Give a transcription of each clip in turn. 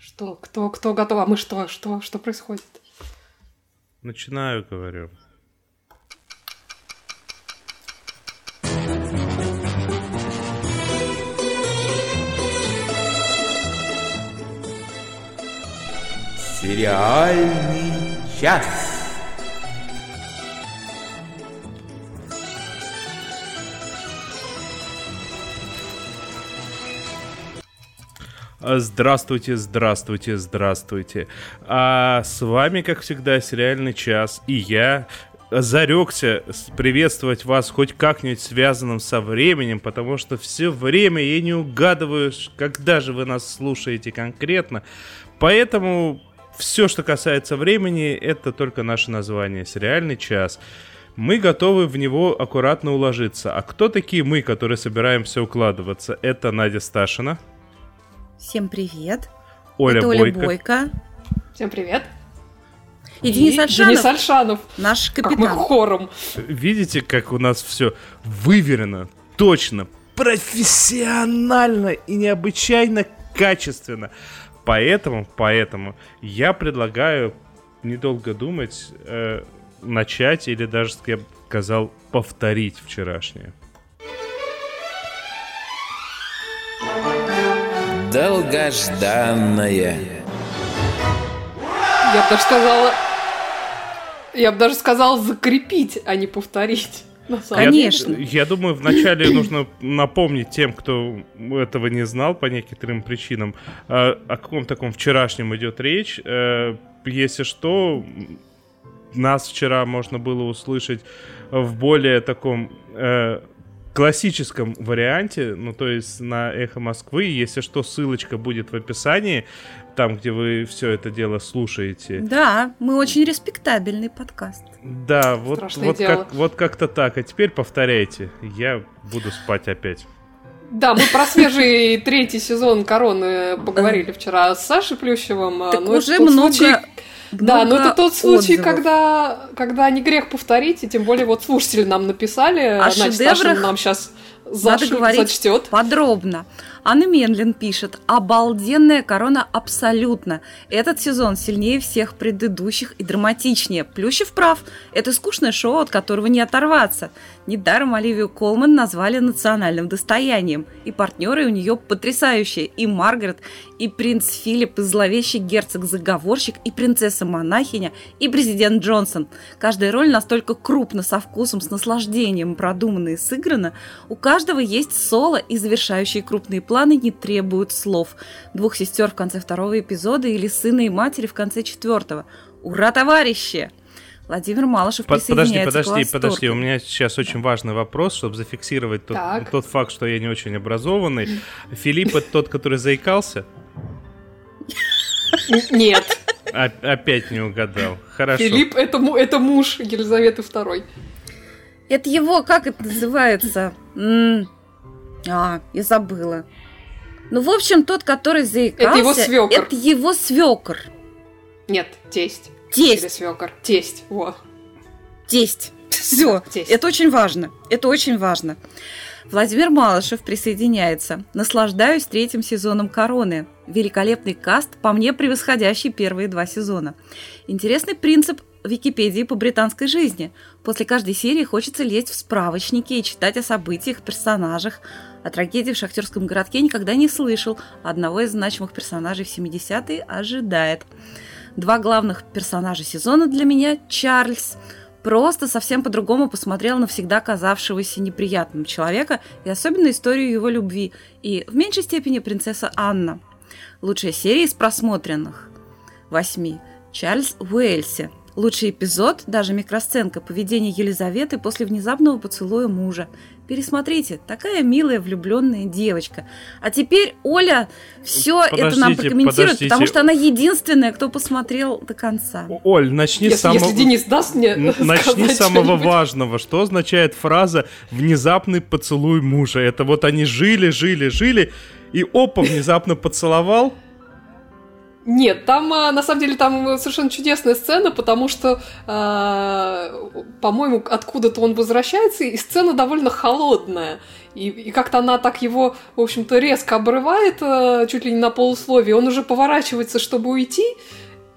Что, кто, кто готов? А мы что, что, что происходит? Начинаю, говорю. Сериальный час. Здравствуйте, здравствуйте, здравствуйте. А с вами, как всегда, сериальный час. И я зарекся приветствовать вас хоть как-нибудь связанным со временем, потому что все время я не угадываю, когда же вы нас слушаете конкретно. Поэтому все, что касается времени, это только наше название «Сериальный час». Мы готовы в него аккуратно уложиться. А кто такие мы, которые собираемся укладываться? Это Надя Сташина. Всем привет. Оля Это Бойко. Оля Бойко. Всем привет. И, Денис Альшанов, Денис Альшанов. наш Как мы капитан. хором. Видите, как у нас все выверено, точно, профессионально и необычайно качественно. Поэтому, поэтому я предлагаю, недолго думать, э, начать или даже, я бы сказал, повторить вчерашнее. Долгожданная. Я бы даже сказала... Я бы даже сказала закрепить, а не повторить. Конечно. Я, я думаю, вначале нужно напомнить тем, кто этого не знал по некоторым причинам, э, о каком таком вчерашнем идет речь. Э, Если что, нас вчера можно было услышать в более таком э, классическом варианте, ну то есть на Эхо Москвы. Если что, ссылочка будет в описании, там, где вы все это дело слушаете. Да, мы очень респектабельный подкаст. Да, вот, Страшное вот, дело. как, вот как-то так. А теперь повторяйте. Я буду спать опять. Да, мы про свежий третий сезон «Короны» поговорили вчера с Сашей Плющевым. Так ну, это уже много, случай- Да, но много это тот случай, отзывов. когда, когда не грех повторить, и тем более вот слушатели нам написали, О шедеврах Сташина нам сейчас надо говорить зачтет. подробно. Анна Менлин пишет, обалденная корона абсолютно. Этот сезон сильнее всех предыдущих и драматичнее. Плющев прав, это скучное шоу, от которого не оторваться. Недаром Оливию Колман назвали национальным достоянием. И партнеры у нее потрясающие. И Маргарет, и принц Филипп, и зловещий герцог-заговорщик, и принцесса-монахиня, и президент Джонсон. Каждая роль настолько крупно, со вкусом, с наслаждением продумана и сыграна. У каждого есть соло, и завершающие крупные планы не требуют слов. Двух сестер в конце второго эпизода или сына и матери в конце четвертого. Ура, товарищи! Владимир Малышев Под- подожди, присоединяется подожди, подожди. У меня сейчас очень важный вопрос, чтобы зафиксировать тот, Так. тот факт, что я не очень образованный. Филипп это тот, который заикался? Нет, А- опять не угадал. Хорошо. Филипп это, это муж Елизаветы II. Это его, как это называется? М, А, я забыла. Ну, в общем, тот, который заикался... его свёкор. Это его свекор. Нет, тесть. Или Тесть. свекор. Тесть. Во. Тесть. Все. Тесть. Это очень важно. Это очень важно. Владимир Малышев присоединяется. Наслаждаюсь третьим сезоном «Короны». Великолепный каст, по мне превосходящий первые два сезона. Интересный принцип Википедии по британской жизни. После каждой серии хочется лезть в справочники и читать о событиях, персонажах. О трагедии в шахтерском городке никогда не слышал. Одного из значимых персонажей в 70-е ожидает. Два главных персонажа сезона для меня – Чарльз. Просто совсем по-другому посмотрел на всегда казавшегося неприятным человека и особенно историю его любви. И в меньшей степени принцесса Анна. Лучшая серия из просмотренных. Восьми. Чарльз в Уэльсе. Лучший эпизод, даже микросценка поведения Елизаветы после внезапного поцелуя мужа. Пересмотрите, такая милая влюбленная девочка. А теперь Оля все это нам Подождите, прокомментирует, подождите. потому что она единственная, кто посмотрел до конца. Оль, начни с самого... если Денис даст мне Начни с самого важного. Что означает фраза «внезапный поцелуй мужа»? Это вот они жили, жили, жили, и опа, внезапно поцеловал? Нет, там, а, на самом деле, там совершенно чудесная сцена, потому что, э, по-моему, откуда-то он возвращается, и сцена довольно холодная. И, и как-то она так его, в общем-то, резко обрывает, э, чуть ли не на полусловие. Он уже поворачивается, чтобы уйти,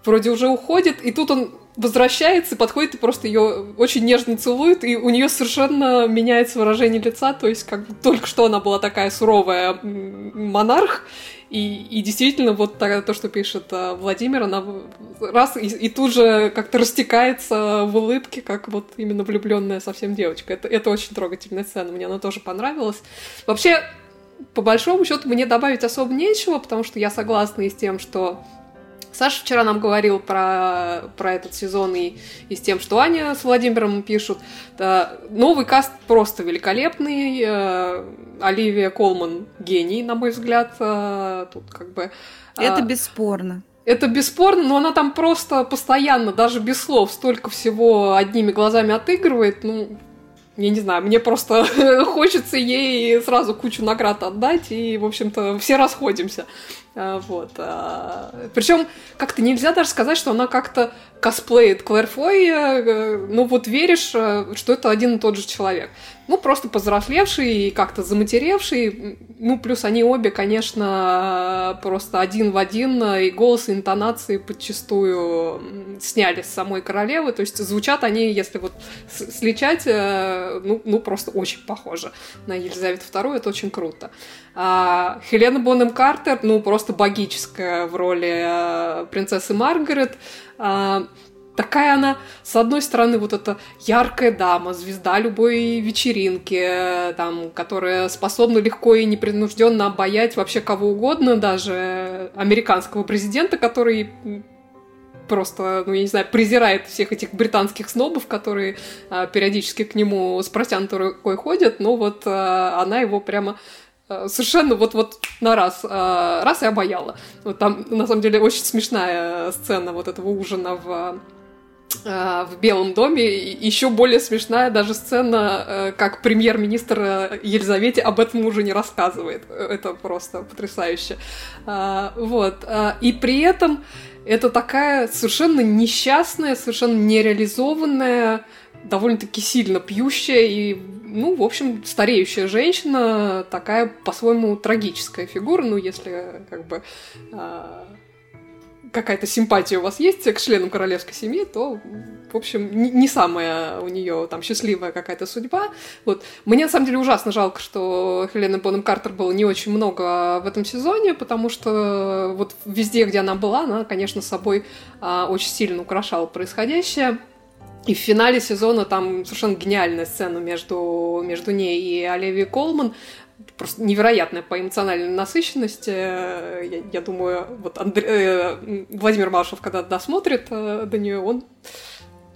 вроде уже уходит, и тут он возвращается, подходит и просто ее очень нежно целует, и у нее совершенно меняется выражение лица, то есть как бы только что она была такая суровая монарх, и, и действительно вот то, что пишет э, Владимир, она раз и, и тут же как-то растекается в улыбке, как вот именно влюбленная совсем девочка. Это, это очень трогательная сцена, мне она тоже понравилась. Вообще, по большому счету, мне добавить особо нечего, потому что я согласна и с тем, что Саша вчера нам говорил про, про этот сезон и, и с тем, что Аня с Владимиром пишут. Да, новый каст просто великолепный. Э, Оливия Колман гений, на мой взгляд. Э, тут как бы... Это э, бесспорно. Это бесспорно, но она там просто постоянно, даже без слов, столько всего одними глазами отыгрывает. Ну, я не знаю, мне просто хочется ей сразу кучу наград отдать, и, в общем-то, все расходимся. А, вот. А, Причем как-то нельзя даже сказать, что она как-то косплеит Клэр Фой, э, ну вот веришь, э, что это один и тот же человек. Ну, просто повзрослевший и как-то заматеревший. Ну, плюс они обе, конечно, просто один в один, и голос, и интонации подчастую сняли с самой королевы. То есть звучат они, если вот сличать, э, ну, ну просто очень похоже на Елизавету II, это очень круто. А Хелена Бонем Картер, ну, просто богическая в роли принцессы Маргарет. Такая она, с одной стороны, вот эта яркая дама, звезда любой вечеринки, там, которая способна легко и непринужденно обаять вообще кого угодно, даже американского президента, который просто, ну, я не знаю, презирает всех этих британских снобов, которые а, периодически к нему с протянутой ходят, но вот а, она его прямо а, совершенно вот-вот на раз, раз и обаяла. Вот там, на самом деле, очень смешная сцена вот этого ужина в в Белом доме. Еще более смешная даже сцена, как премьер-министр Елизавете об этом уже не рассказывает. Это просто потрясающе. Вот. И при этом это такая совершенно несчастная, совершенно нереализованная, довольно-таки сильно пьющая и ну, в общем, стареющая женщина, такая по-своему трагическая фигура, ну, если как бы э, какая-то симпатия у вас есть к членам королевской семьи, то, в общем, не, не самая у нее там счастливая какая-то судьба. Вот. Мне, на самом деле, ужасно жалко, что Хелена Бонем Картер было не очень много в этом сезоне, потому что вот везде, где она была, она, конечно, собой э, очень сильно украшала происходящее. И в финале сезона там совершенно гениальная сцена между, между ней и Оливией Колман. Просто невероятная по эмоциональной насыщенности. Я, я думаю, вот Андре... Э, Владимир Малышев, когда досмотрит э, до нее, он,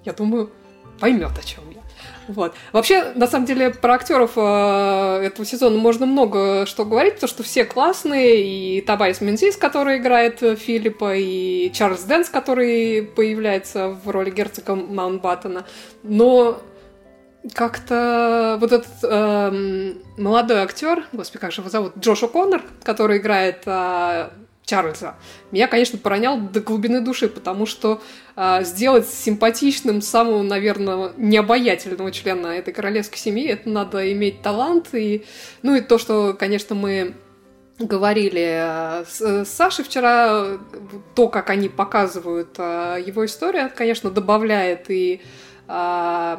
я думаю, поймет, о чем я. Вот. Вообще, на самом деле, про актеров э, этого сезона можно много что говорить, потому что все классные, и Тобайас Мензис, который играет Филиппа, и Чарльз Дэнс, который появляется в роли герцога Маунтбаттена. Но как-то вот этот э, молодой актер, господи, как же его зовут, Джош О'Коннор, который играет э, Чарльза, меня, конечно, поронял до глубины души, потому что э, сделать симпатичным самого, наверное, необаятельного члена этой королевской семьи, это надо иметь талант. И, ну и то, что, конечно, мы говорили с, с Сашей вчера, то, как они показывают э, его историю, конечно, добавляет и э,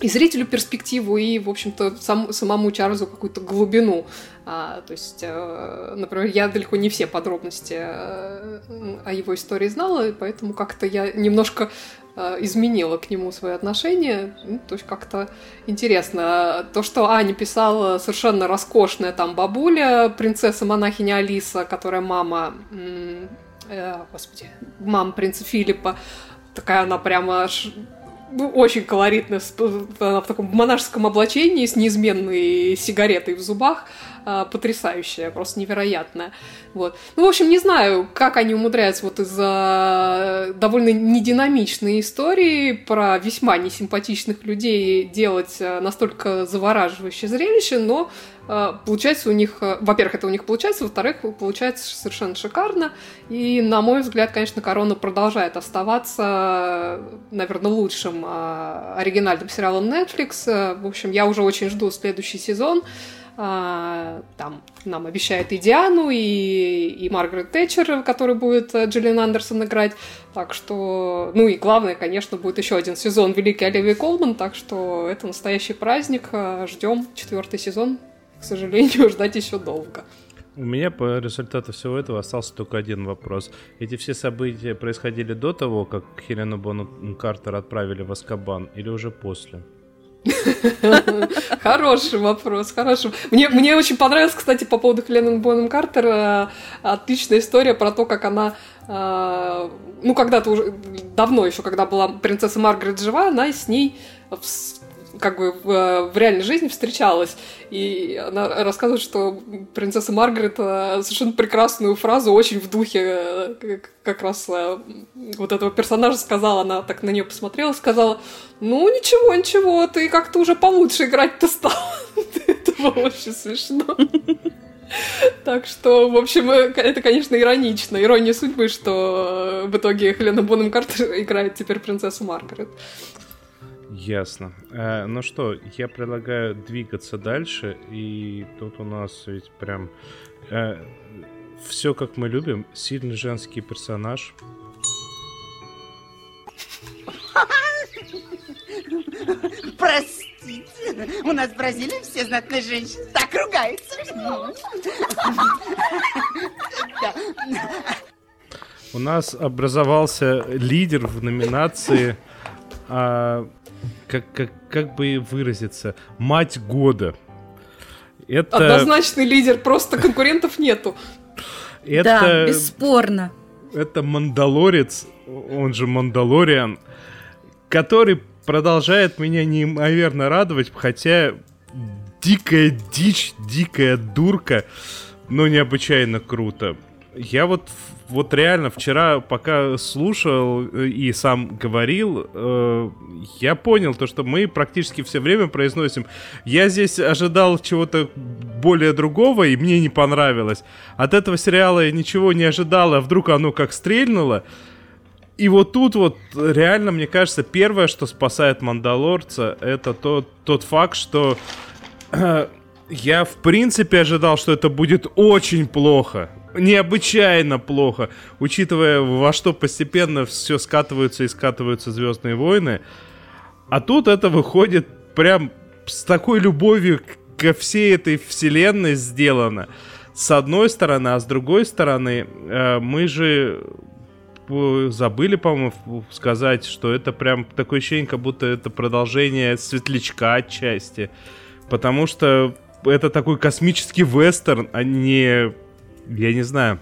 и зрителю перспективу, и, в общем-то, сам, самому Чарльзу какую-то глубину. А, то есть, э, например, я далеко не все подробности э, о его истории знала, поэтому как-то я немножко э, изменила к нему свое отношение. Ну, то есть как-то интересно. То, что Аня писала, совершенно роскошная там бабуля, принцесса-монахиня Алиса, которая мама... Э, господи, мама принца Филиппа, такая она прямо очень колоритно, в таком монашеском облачении с неизменной сигаретой в зубах. А, потрясающая, просто невероятная. Вот. Ну, в общем, не знаю, как они умудряются вот из-за довольно нединамичной истории про весьма несимпатичных людей делать а, настолько завораживающее зрелище, но а, получается у них, во-первых, это у них получается, во-вторых, получается совершенно шикарно. И, на мой взгляд, конечно, Корона продолжает оставаться, наверное, лучшим оригинальным сериалом Netflix. В общем, я уже очень жду следующий сезон. А, там нам обещают и Диану, и, и Маргарет Тэтчер, который будет э, Джиллиан Андерсон играть. Так что, ну и главное, конечно, будет еще один сезон Великий Оливии Колман, так что это настоящий праздник. Э, Ждем четвертый сезон. К сожалению, ждать еще долго. У меня по результату всего этого остался только один вопрос. Эти все события происходили до того, как Хелену Бону Картер отправили в Аскабан, или уже после? Хороший вопрос, хороший. Мне, мне очень понравилось, кстати, по поводу Хелены Бонем Картер, э, отличная история про то, как она, э, ну, когда-то уже, давно еще, когда была принцесса Маргарет жива, она с ней как бы в, в реальной жизни встречалась. И она рассказывает, что принцесса Маргарет э, совершенно прекрасную фразу, очень в духе э, как раз э, вот этого персонажа сказала. Она так на нее посмотрела, сказала, ну ничего, ничего, ты как-то уже получше играть-то стал. Это было очень смешно. Так что, в общем, это, конечно, иронично. Ирония судьбы, что в итоге Хелена Бонем Картер играет теперь принцессу Маргарет. Ясно. Э, ну что, я предлагаю двигаться дальше, и тут у нас ведь прям э, все как мы любим, сильный женский персонаж. Простите, у нас в Бразилии все знатные женщины так ругаются. У нас образовался лидер в номинации а, как, как, как бы выразиться, мать года. Это... Однозначный лидер, просто конкурентов нету. Это... Да, бесспорно. Это Мандалорец, он же Мандалориан, который продолжает меня неимоверно радовать, хотя дикая дичь, дикая дурка, но необычайно круто. Я вот вот реально вчера, пока слушал э, и сам говорил, э, я понял то, что мы практически все время произносим. Я здесь ожидал чего-то более другого, и мне не понравилось. От этого сериала я ничего не ожидал, а вдруг оно как стрельнуло. И вот тут вот реально, мне кажется, первое, что спасает Мандалорца, это тот, тот факт, что э, я в принципе ожидал, что это будет очень плохо необычайно плохо, учитывая, во что постепенно все скатываются и скатываются Звездные войны. А тут это выходит прям с такой любовью ко всей этой вселенной сделано. С одной стороны, а с другой стороны, э, мы же забыли, по-моему, сказать, что это прям такое ощущение, как будто это продолжение светлячка отчасти. Потому что это такой космический вестерн, а не я не знаю,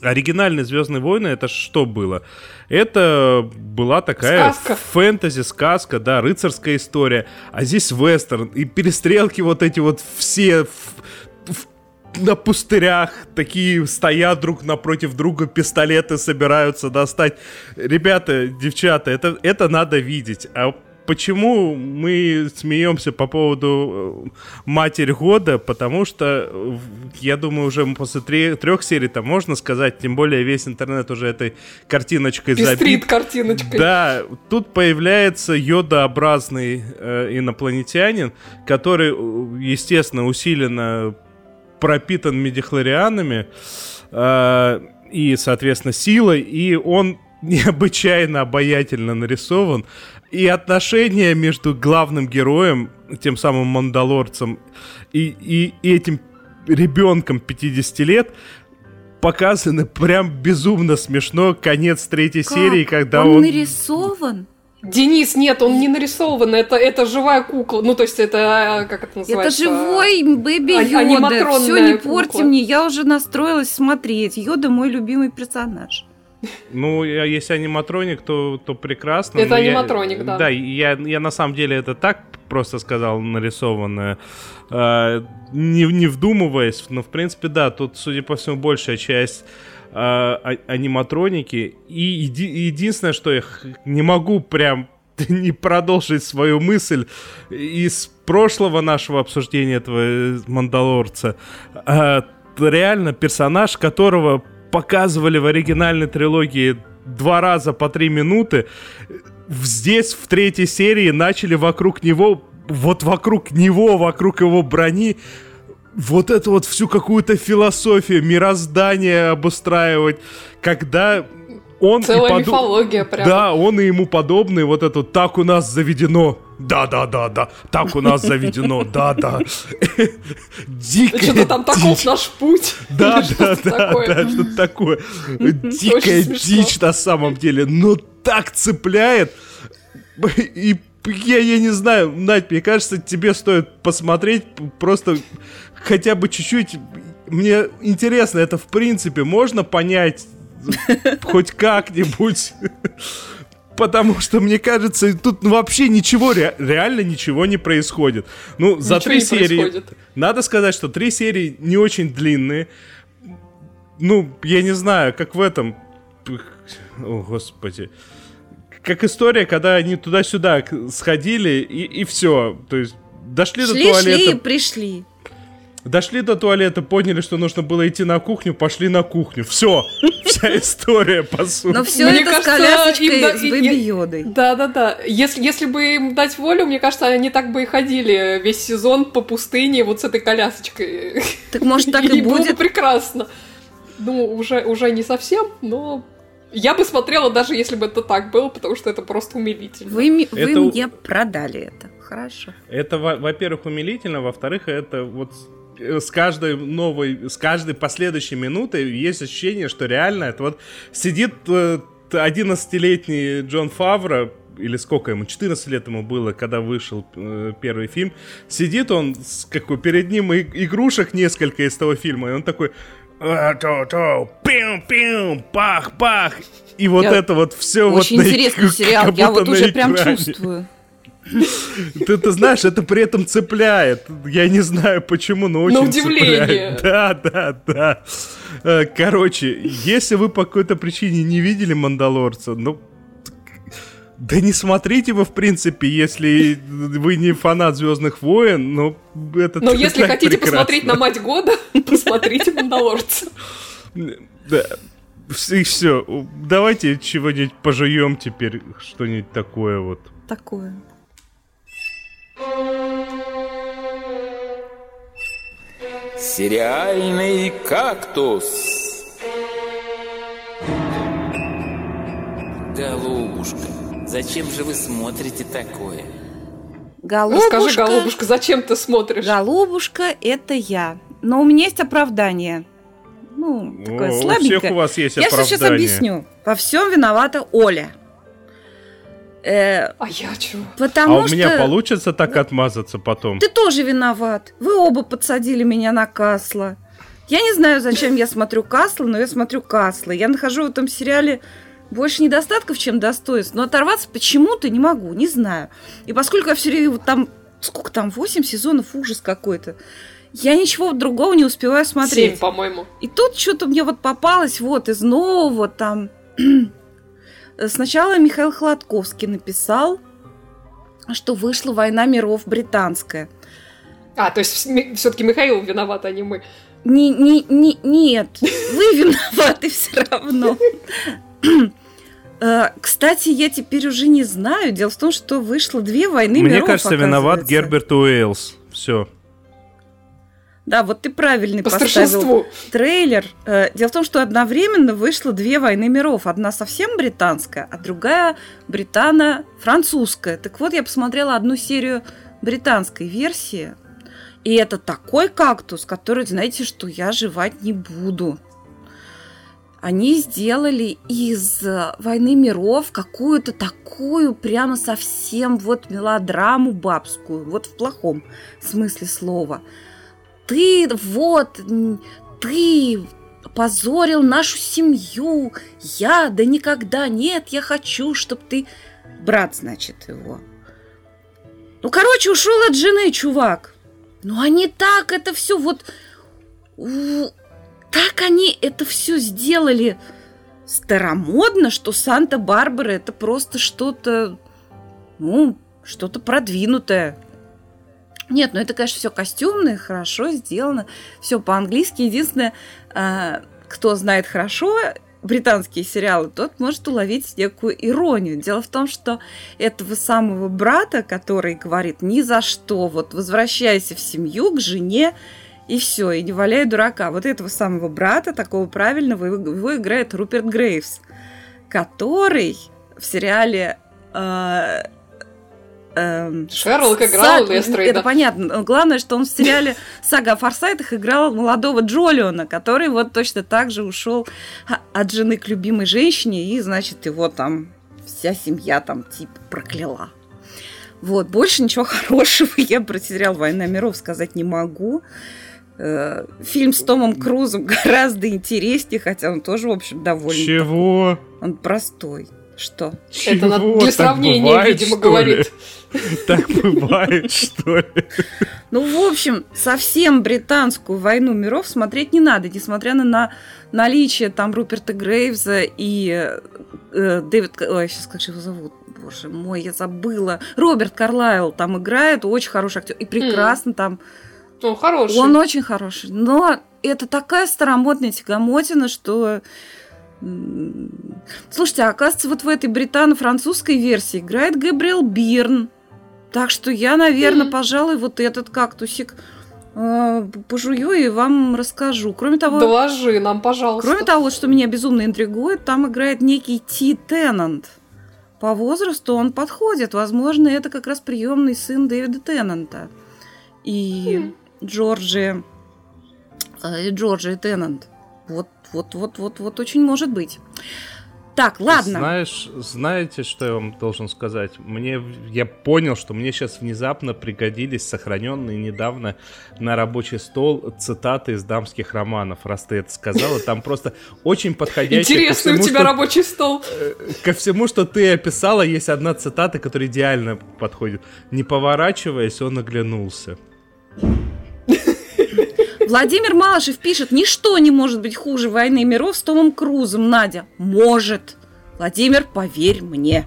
оригинальные Звездные войны это что было? Это была такая сказка. фэнтези сказка, да, рыцарская история. А здесь вестерн и перестрелки вот эти вот все в, в, на пустырях такие стоят друг напротив друга, пистолеты собираются достать. Ребята, девчата, это, это надо видеть. А почему мы смеемся по поводу э, Матерь года? Потому что, э, я думаю, уже после трех серий там можно сказать, тем более весь интернет уже этой картиночкой Пестрит забит. картиночкой. Да, тут появляется йодообразный э, инопланетянин, который, естественно, усиленно пропитан медихлорианами э, и, соответственно, силой, и он необычайно обаятельно нарисован. И отношения между главным героем, тем самым Мандалорцем, и, и, и этим ребенком 50 лет показаны прям безумно смешно. Конец третьей как? серии, когда он... Он нарисован? Денис, нет, он не нарисован, это, это живая кукла. Ну, то есть это, как это называется? Это живой Бэби а, Йода. Все, не порти мне, я уже настроилась смотреть. Йода мой любимый персонаж. Ну, если аниматроник, то, то прекрасно. Это но я- аниматроник, да. Да, я, я на самом деле это так просто сказал, нарисованное, э, не, не вдумываясь. Но, в принципе, да, тут, судя по всему, большая часть э, а- аниматроники. И еди- единственное, что я не могу прям не продолжить свою мысль из прошлого нашего обсуждения этого э, Мандалорца. Т- реально персонаж, которого показывали в оригинальной трилогии два раза по три минуты, здесь в третьей серии начали вокруг него, вот вокруг него, вокруг его брони, вот это вот всю какую-то философию, мироздание обустраивать, когда он и Целая поду- мифология прям. да, он и ему подобный, вот это «так у нас заведено», да-да-да-да, так у нас заведено, да-да. Дикая Что-то там таков наш путь. Да, Или да, что-то да, такое. да, что-то такое. Дикая дичь на самом деле, но так цепляет. И я, я не знаю, Надь, мне кажется, тебе стоит посмотреть просто хотя бы чуть-чуть. Мне интересно, это в принципе можно понять хоть как-нибудь. Потому что, мне кажется, тут ну, вообще ничего, ре- реально ничего не происходит. Ну, за Ничего три не серии... происходит. Надо сказать, что три серии не очень длинные. Ну, я не знаю, как в этом... О, господи. Как история, когда они туда-сюда сходили, и, и все. То есть дошли до Шли, туалета, шли и пришли. Дошли до туалета, поняли, что нужно было идти на кухню, пошли на кухню. Все. Вся история, по сути. Но все Мне это кажется, с колясочкой да- с и- Бэби и-. Да-да-да. Если, если бы им дать волю, мне кажется, они так бы и ходили весь сезон по пустыне вот с этой колясочкой. Так может так и было бы будет? прекрасно. Ну, уже, уже не совсем, но я бы смотрела, даже если бы это так было, потому что это просто умилительно. Вы, вы Это мне продали это. Хорошо. Это, во- во-первых, умилительно, во-вторых, это вот с- э, с каждой новой, с каждой последующей минутой есть ощущение, что реально это вот сидит э, т- 11-летний Джон Фавро, или сколько ему, 14 лет ему было, когда вышел э, первый фильм, сидит он, с, какой, перед ним и- игрушек несколько из того фильма, и он такой... «А, то, то, пим, пим, пах, пах. И вот Я- это вот все Очень вот на интересный эк- сериал. как Я вот на уже прям чувствую. Ты, ты знаешь, это при этом цепляет. Я не знаю почему, но очень удивление. цепляет. Да, да, да. Э, Короче, если вы по какой-то причине не видели Мандалорца, ну... Да не смотрите вы, в принципе, если вы не фанат Звездных войн, но это Но если хотите прекрасно. посмотреть на мать года, посмотрите Мандалорца. Да. И все. Давайте чего-нибудь пожуем теперь, что-нибудь такое вот. Такое. Сериальный кактус. Голубушка, зачем же вы смотрите такое? Голубушка, Расскажи, голубушка, зачем ты смотришь? голубушка, это я. Но у меня есть оправдание. Ну, такое О, у слабенькое. всех у вас есть Я все сейчас оправдание. объясню. Во всем виновата Оля. Э, А я чего? потому а у что меня получится так отмазаться потом? ты тоже виноват. Вы оба подсадили меня на Касла. Я не знаю, зачем я смотрю Касла, но я смотрю Касла. Я нахожу в этом сериале больше недостатков, чем достоинств, но оторваться почему-то не могу, не знаю. И поскольку я все время вот там, сколько там, 8 сезонов, ужас какой-то, я ничего другого не успеваю смотреть. Семь, по-моему. И тут что-то мне вот попалось вот из нового там. Сначала Михаил Хладковский написал, что вышла «Война миров» британская. А, то есть все-таки Михаил виноват, а не мы. Не, не, не, нет, вы виноваты все равно. Э, Кстати, я теперь уже не знаю. Дело в том, что вышло две войны Мне миров, кажется, виноват. Герберт Уэйлс. Все. Да, вот ты правильный По поставил старшинству. трейлер. Э, Дело в том, что одновременно вышло две войны миров. Одна совсем британская, а другая британо-французская. Так вот, я посмотрела одну серию британской версии. И это такой кактус, который, знаете, что я жевать не буду. Они сделали из э, «Войны миров» какую-то такую прямо совсем вот мелодраму бабскую, вот в плохом смысле слова. Ты вот, ты позорил нашу семью. Я, да никогда нет, я хочу, чтобы ты... Брат, значит, его. Ну, короче, ушел от жены, чувак. Ну, они так это все вот... Так они это все сделали старомодно, что Санта-Барбара это просто что-то, ну, что-то продвинутое. Нет, ну это, конечно, все костюмное, хорошо сделано, все по-английски. Единственное, а, кто знает хорошо британские сериалы, тот может уловить некую иронию. Дело в том, что этого самого брата, который говорит ни за что, вот возвращайся в семью к жене, и все, и не валяй дурака. Вот этого самого брата, такого правильного, его играет Руперт Грейвс, который в сериале э, Эм, Шерлок играл Саг... Лестрейда. Это понятно. Главное, что он в сериале «Сага о Форсайтах» играл молодого Джолиона, который вот точно так же ушел от жены к любимой женщине, и, значит, его там вся семья там типа прокляла. Вот, больше ничего хорошего я про сериал «Война миров» сказать не могу. Э, фильм с Томом Крузом гораздо интереснее, хотя он тоже, в общем, довольно... Чего? Он простой. Что? Чего? Это для сравнения, бывает, видимо, говорит. Так бывает, что ли? Ну, в общем, совсем британскую войну миров смотреть не надо, несмотря на наличие там Руперта Грейвза и э, Дэвид... Ой, сейчас как же его зовут? Боже мой, я забыла. Роберт Карлайл там играет, очень хороший актер. И прекрасно mm. там... Он хороший. Он очень хороший. Но это такая старомодная тягомотина, что Слушайте, а оказывается, вот в этой британо-французской версии играет Габриэл Бирн. Так что я, наверное, mm-hmm. пожалуй, вот этот кактусик э, пожую и вам расскажу. Кроме того... Доложи нам, пожалуйста. Кроме того, что меня безумно интригует, там играет некий Ти Теннант. По возрасту он подходит. Возможно, это как раз приемный сын Дэвида Теннанта. И mm-hmm. Джорджи... Э, Джорджи Теннант. Вот вот, вот, вот, вот очень может быть. Так, ладно. Знаешь, знаете, что я вам должен сказать? Мне, я понял, что мне сейчас внезапно пригодились сохраненные недавно на рабочий стол цитаты из дамских романов, раз ты это сказала. Там просто очень подходящий. Интересный всему, у тебя что, рабочий стол. Э, ко всему, что ты описала, есть одна цитата, которая идеально подходит. Не поворачиваясь, он оглянулся. Владимир Малышев пишет, ничто не может быть хуже «Войны миров» с Томом Крузом, Надя. Может. Владимир, поверь мне.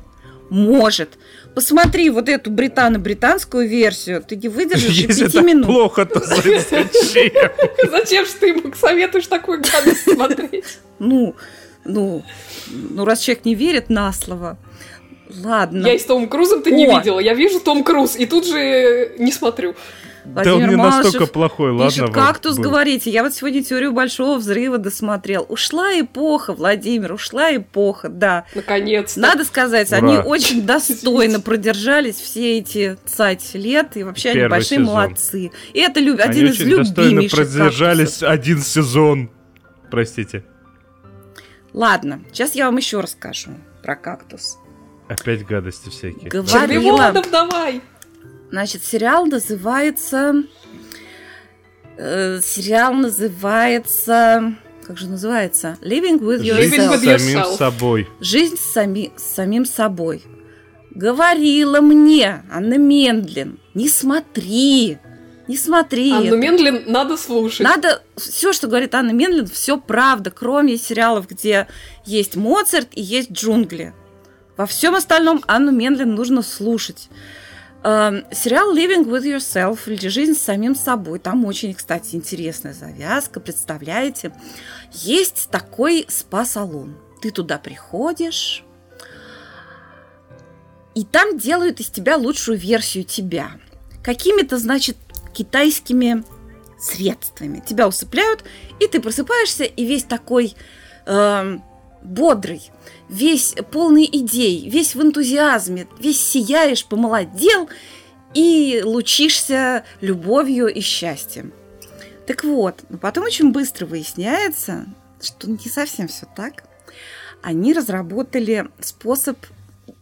Может. Посмотри вот эту британо-британскую версию, ты не выдержишь Если пяти минут. плохо, то зачем? Зачем же ты ему советуешь такую гадость смотреть? Ну, ну, ну, раз человек не верит на слово, Ладно. Я и с Томом Крузом ты не видела. Я вижу Том Круз, и тут же не смотрю. Владимир да он не Малышев настолько плохой, ладно. Пишет, кактус, был. говорите. Я вот сегодня теорию большого взрыва досмотрел. Ушла эпоха, Владимир, ушла эпоха, да. Наконец-то. Надо сказать, Ура. они очень достойно продержались все эти цать лет, и вообще Первый они большие сезон. молодцы. И это люб... один из любимейших достойно продержались кактусов. один сезон. Простите. Ладно, сейчас я вам еще расскажу про кактус. Опять гадости всякие. Говорила... давай! Значит, сериал называется... Э, сериал называется... Как же называется? Living with yourself. Жизнь с самим собой. Жизнь с, сами, с самим собой. Говорила мне Анна Мендлин, не смотри, не смотри. Анну это. Мендлин надо слушать. Надо все, что говорит Анна Мендлин, все правда, кроме сериалов, где есть Моцарт и есть джунгли. Во всем остальном Анну Мендлин нужно слушать. Эм, сериал Living with Yourself или Жизнь с самим собой. Там очень, кстати, интересная завязка. Представляете? Есть такой спа-салон. Ты туда приходишь, и там делают из тебя лучшую версию тебя. Какими-то, значит, китайскими средствами. Тебя усыпляют, и ты просыпаешься, и весь такой э, бодрый, весь полный идей, весь в энтузиазме, весь сияешь, помолодел и лучишься любовью и счастьем. Так вот, но потом очень быстро выясняется, что не совсем все так. Они разработали способ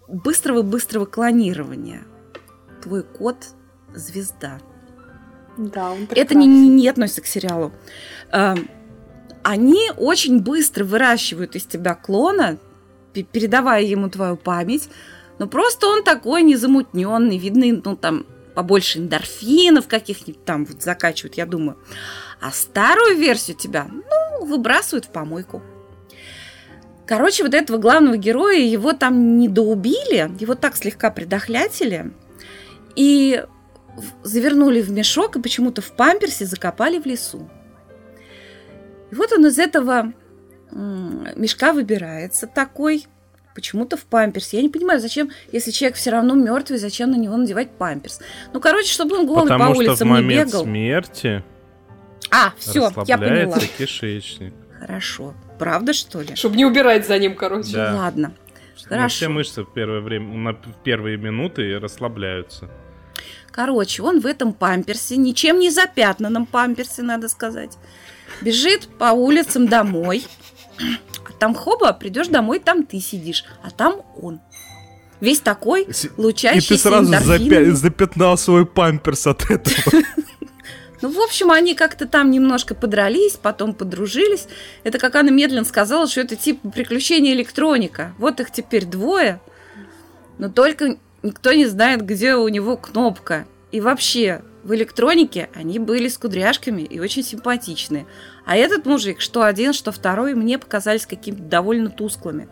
быстрого-быстрого клонирования. Твой кот – звезда. Да, он Это не, не относится к сериалу. Эм, они очень быстро выращивают из тебя клона, передавая ему твою память, но просто он такой незамутненный, видно, ну там побольше эндорфинов каких-нибудь там вот закачивают, я думаю. А старую версию тебя, ну, выбрасывают в помойку. Короче, вот этого главного героя, его там не доубили, его так слегка предохлятили, и завернули в мешок и почему-то в памперсе закопали в лесу. И вот он из этого мешка выбирается такой, почему-то в памперсе. Я не понимаю, зачем, если человек все равно мертвый, зачем на него надевать памперс? Ну, короче, чтобы он голый Потому по улицам что в момент не бегал. смерти А, все, я поняла. кишечник. Хорошо. Правда, что ли? Чтобы не убирать за ним, короче. Да. Ладно. Ну, Хорошо. Все мышцы в первое время, на в первые минуты расслабляются. Короче, он в этом памперсе, ничем не запятнанном памперсе, надо сказать, бежит по улицам домой. А там хоба, придешь домой, там ты сидишь, а там он. Весь такой, лучащийся И ты сразу запя- запятнал свой памперс от этого. Ну, в общем, они как-то там немножко подрались, потом подружились. Это как Анна Медлен сказала, что это типа приключения электроника. Вот их теперь двое, но только никто не знает, где у него кнопка. И вообще, в электронике они были с кудряшками и очень симпатичные. А этот мужик, что один, что второй, мне показались какими-то довольно тусклыми.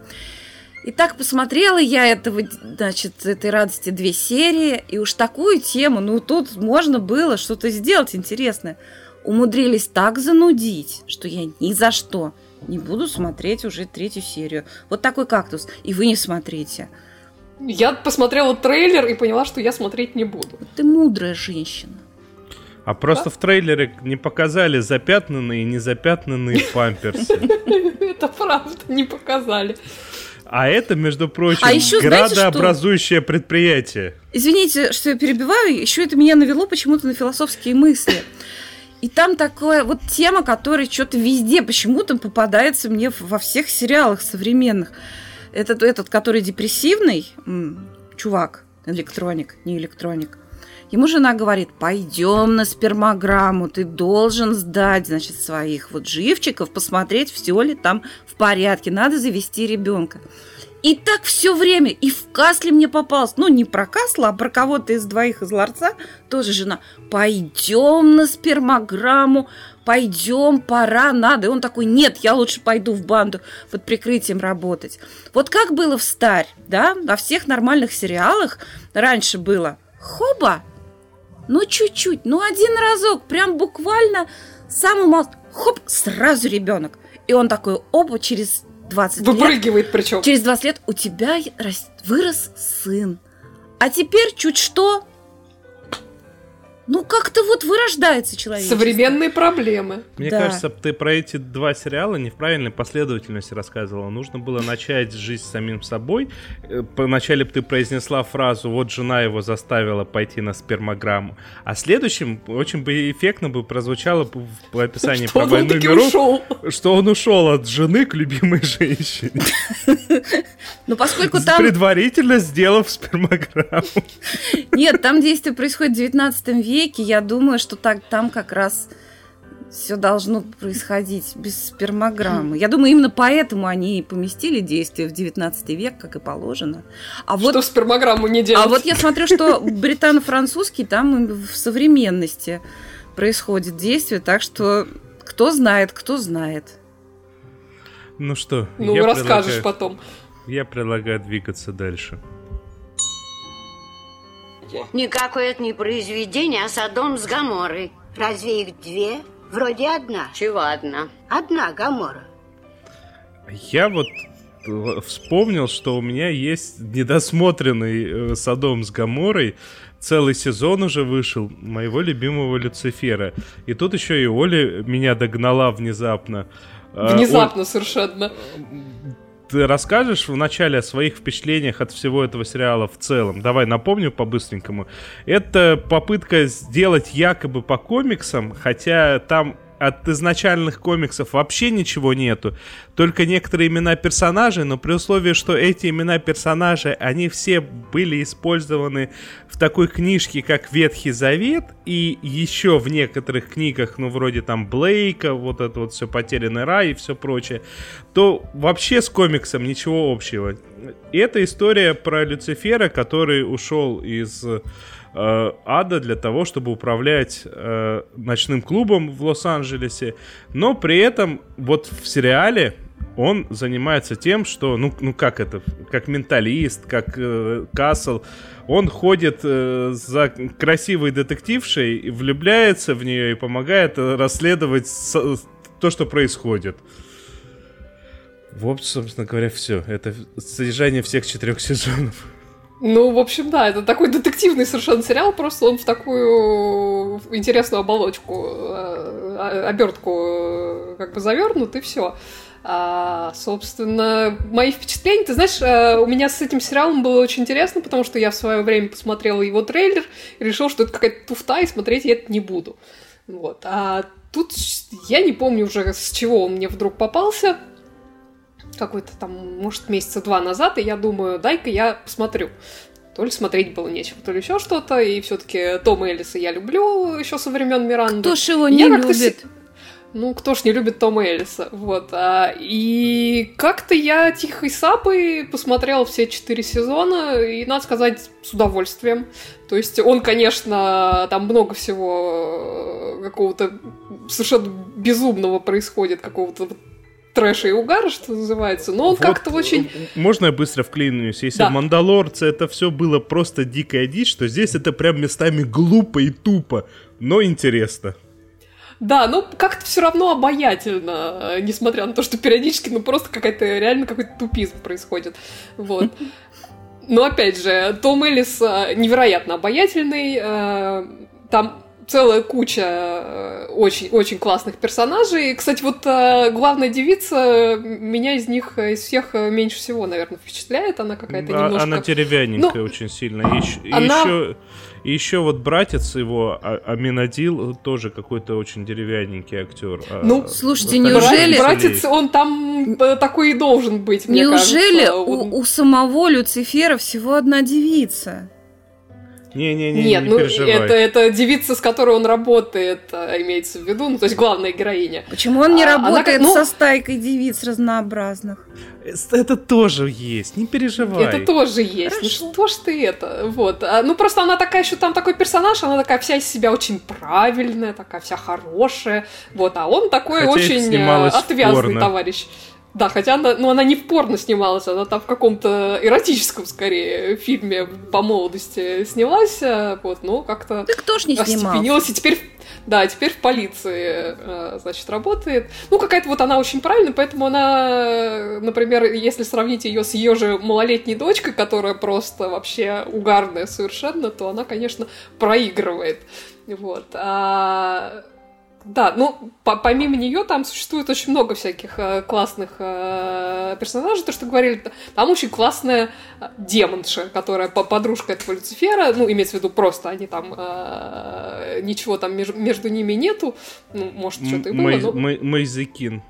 И так посмотрела я этого, значит, этой радости две серии, и уж такую тему, ну тут можно было что-то сделать интересное. Умудрились так занудить, что я ни за что не буду смотреть уже третью серию. Вот такой кактус, и вы не смотрите. Я посмотрела трейлер и поняла, что я смотреть не буду. Ты мудрая женщина. А просто в трейлере не показали запятнанные и незапятнанные памперсы. Это правда, не показали. А это, между прочим, А еще знаете, что? градообразующее предприятие. Извините, что я перебиваю, еще это меня навело почему-то на философские мысли. И там такая вот тема, которая что-то везде почему-то попадается мне во всех сериалах современных. Этот, этот который депрессивный, чувак, электроник, не электроник, ему жена говорит, пойдем на спермограмму, ты должен сдать, значит, своих вот живчиков, посмотреть, все ли там в порядке, надо завести ребенка. И так все время, и в Касле мне попалось, ну, не про Касла, а про кого-то из двоих из ларца, тоже жена, пойдем на спермограмму, пойдем, пора, надо. И он такой, нет, я лучше пойду в банду под прикрытием работать. Вот как было в Старь, да, во всех нормальных сериалах раньше было, хоба, ну, чуть-чуть, ну, один разок, прям буквально самый мал... Хоп, сразу ребенок. И он такой, оба, через 20 лет Выпрыгивает причем. Через 20 лет у тебя вырос сын. А теперь чуть что. Ну, как-то вот вырождается человек. Современные проблемы. Мне Да. кажется, ты про эти два сериала не в правильной последовательности рассказывала. Нужно было начать жизнь с самим собой. Э, Вначале бы ты произнесла фразу «Вот жена его заставила пойти на спермограмму», а следующим очень бы эффектно бы прозвучало в описании Что про он «Войну миров», ушел. что он ушел от жены к любимой женщине, Ну, поскольку там... предварительно сделав спермограмму. Нет, там действие происходит в 19 веке. Я думаю, что так, там как раз все должно происходить без спермограммы. Я думаю, именно поэтому они и поместили действие в 19 век, как и положено. А вот Что в спермограмму не делать. А вот я смотрю, что британо-французский там в современности происходит действие, так что кто знает, кто знает. Ну что, Ну, я расскажешь предлагаю- потом. Я предлагаю двигаться дальше. Никакое это не произведение, а Содом с Гаморой. Разве их две? Вроде одна. Чего одна? Одна Гамора. Я вот э, вспомнил, что у меня есть недосмотренный э, Содом с Гаморой. Целый сезон уже вышел моего любимого Люцифера. И тут еще и Оля меня догнала внезапно. А, Внезапно совершенно. Ты расскажешь в начале о своих впечатлениях от всего этого сериала в целом? Давай напомню по-быстренькому. Это попытка сделать якобы по комиксам, хотя там от изначальных комиксов вообще ничего нету. Только некоторые имена персонажей, но при условии, что эти имена персонажей, они все были использованы в такой книжке, как Ветхий Завет, и еще в некоторых книгах, ну, вроде там Блейка, вот это вот все «Потерянный рай» и все прочее, то вообще с комиксом ничего общего. И это история про Люцифера, который ушел из ада для того, чтобы управлять э, ночным клубом в Лос-Анджелесе. Но при этом вот в сериале он занимается тем, что, ну, ну как это, как менталист, как э, Касл, он ходит э, за красивой детектившей, влюбляется в нее и помогает э, расследовать с, то, что происходит. Вот, собственно говоря, все. Это содержание всех четырех сезонов. Ну, в общем, да, это такой детективный совершенно сериал, просто он в такую интересную оболочку, э, обертку э, как бы завернут, и все. А, собственно, мои впечатления, ты знаешь, э, у меня с этим сериалом было очень интересно, потому что я в свое время посмотрела его трейлер и решил, что это какая-то туфта, и смотреть я это не буду. Вот. А тут я не помню уже, с чего он мне вдруг попался какой-то там, может, месяца два назад, и я думаю, дай-ка я посмотрю. То ли смотреть было нечего, то ли еще что-то, и все-таки Тома Элиса я люблю еще со времен Миранды. Кто ж его не любит? Ну, кто ж не любит Тома Эллиса, вот. А, и как-то я тихой сапой посмотрела все четыре сезона, и, надо сказать, с удовольствием. То есть он, конечно, там много всего э, какого-то совершенно безумного происходит, какого-то трэша и угара, что называется, но он вот, как-то очень... Можно я быстро вклинюсь? Если да. в «Мандалорце» это все было просто дикая дичь, то здесь это прям местами глупо и тупо, но интересно. Да, ну как-то все равно обаятельно, несмотря на то, что периодически, ну просто какая-то реально какой-то тупизм происходит. Вот. Но опять же, Том Эллис э, невероятно обаятельный. Э, там целая куча очень-очень э, классных персонажей. Кстати, вот э, главная девица меня из них, из всех э, меньше всего, наверное, впечатляет. Она какая-то а, немножко... Она деревянненькая ну, очень сильно. И еще, она... еще, еще вот братец его, а, Аминадил, тоже какой-то очень деревянненький актер. А ну, слушайте, неужели... Братец, он там такой и должен быть, мне Неужели кажется. у, у самого Люцифера всего одна девица? Не-не-не, Нет, не ну переживай. это, это девица, с которой он работает, а, имеется в виду, ну то есть главная героиня. Почему он не а, работает она, ну, со стайкой девиц разнообразных? Это тоже есть, не переживай. Это тоже есть. Хорошо. Ну что ж ты это? Вот. А, ну просто она такая еще там такой персонаж, она такая вся из себя очень правильная, такая вся хорошая. Вот, а он такой Хотя очень э, отвязный товарищ. Да, хотя она, ну, она не в порно снималась, она там в каком-то эротическом, скорее, фильме по молодости снялась, э, вот, ну, как-то... Да кто ж не снимался? и теперь, да, теперь в полиции, э, значит, работает. Ну, какая-то вот она очень правильная, поэтому она, например, если сравнить ее с ее же малолетней дочкой, которая просто вообще угарная совершенно, то она, конечно, проигрывает. Вот. А да, ну, по помимо нее там существует очень много всяких э, классных э, персонажей, то, что говорили, там очень классная э, демонша, которая по подружка этого Люцифера, ну, имеется в виду просто, они там, э, ничего там меж между ними нету, ну, может, что-то и было, но... Мейзекин.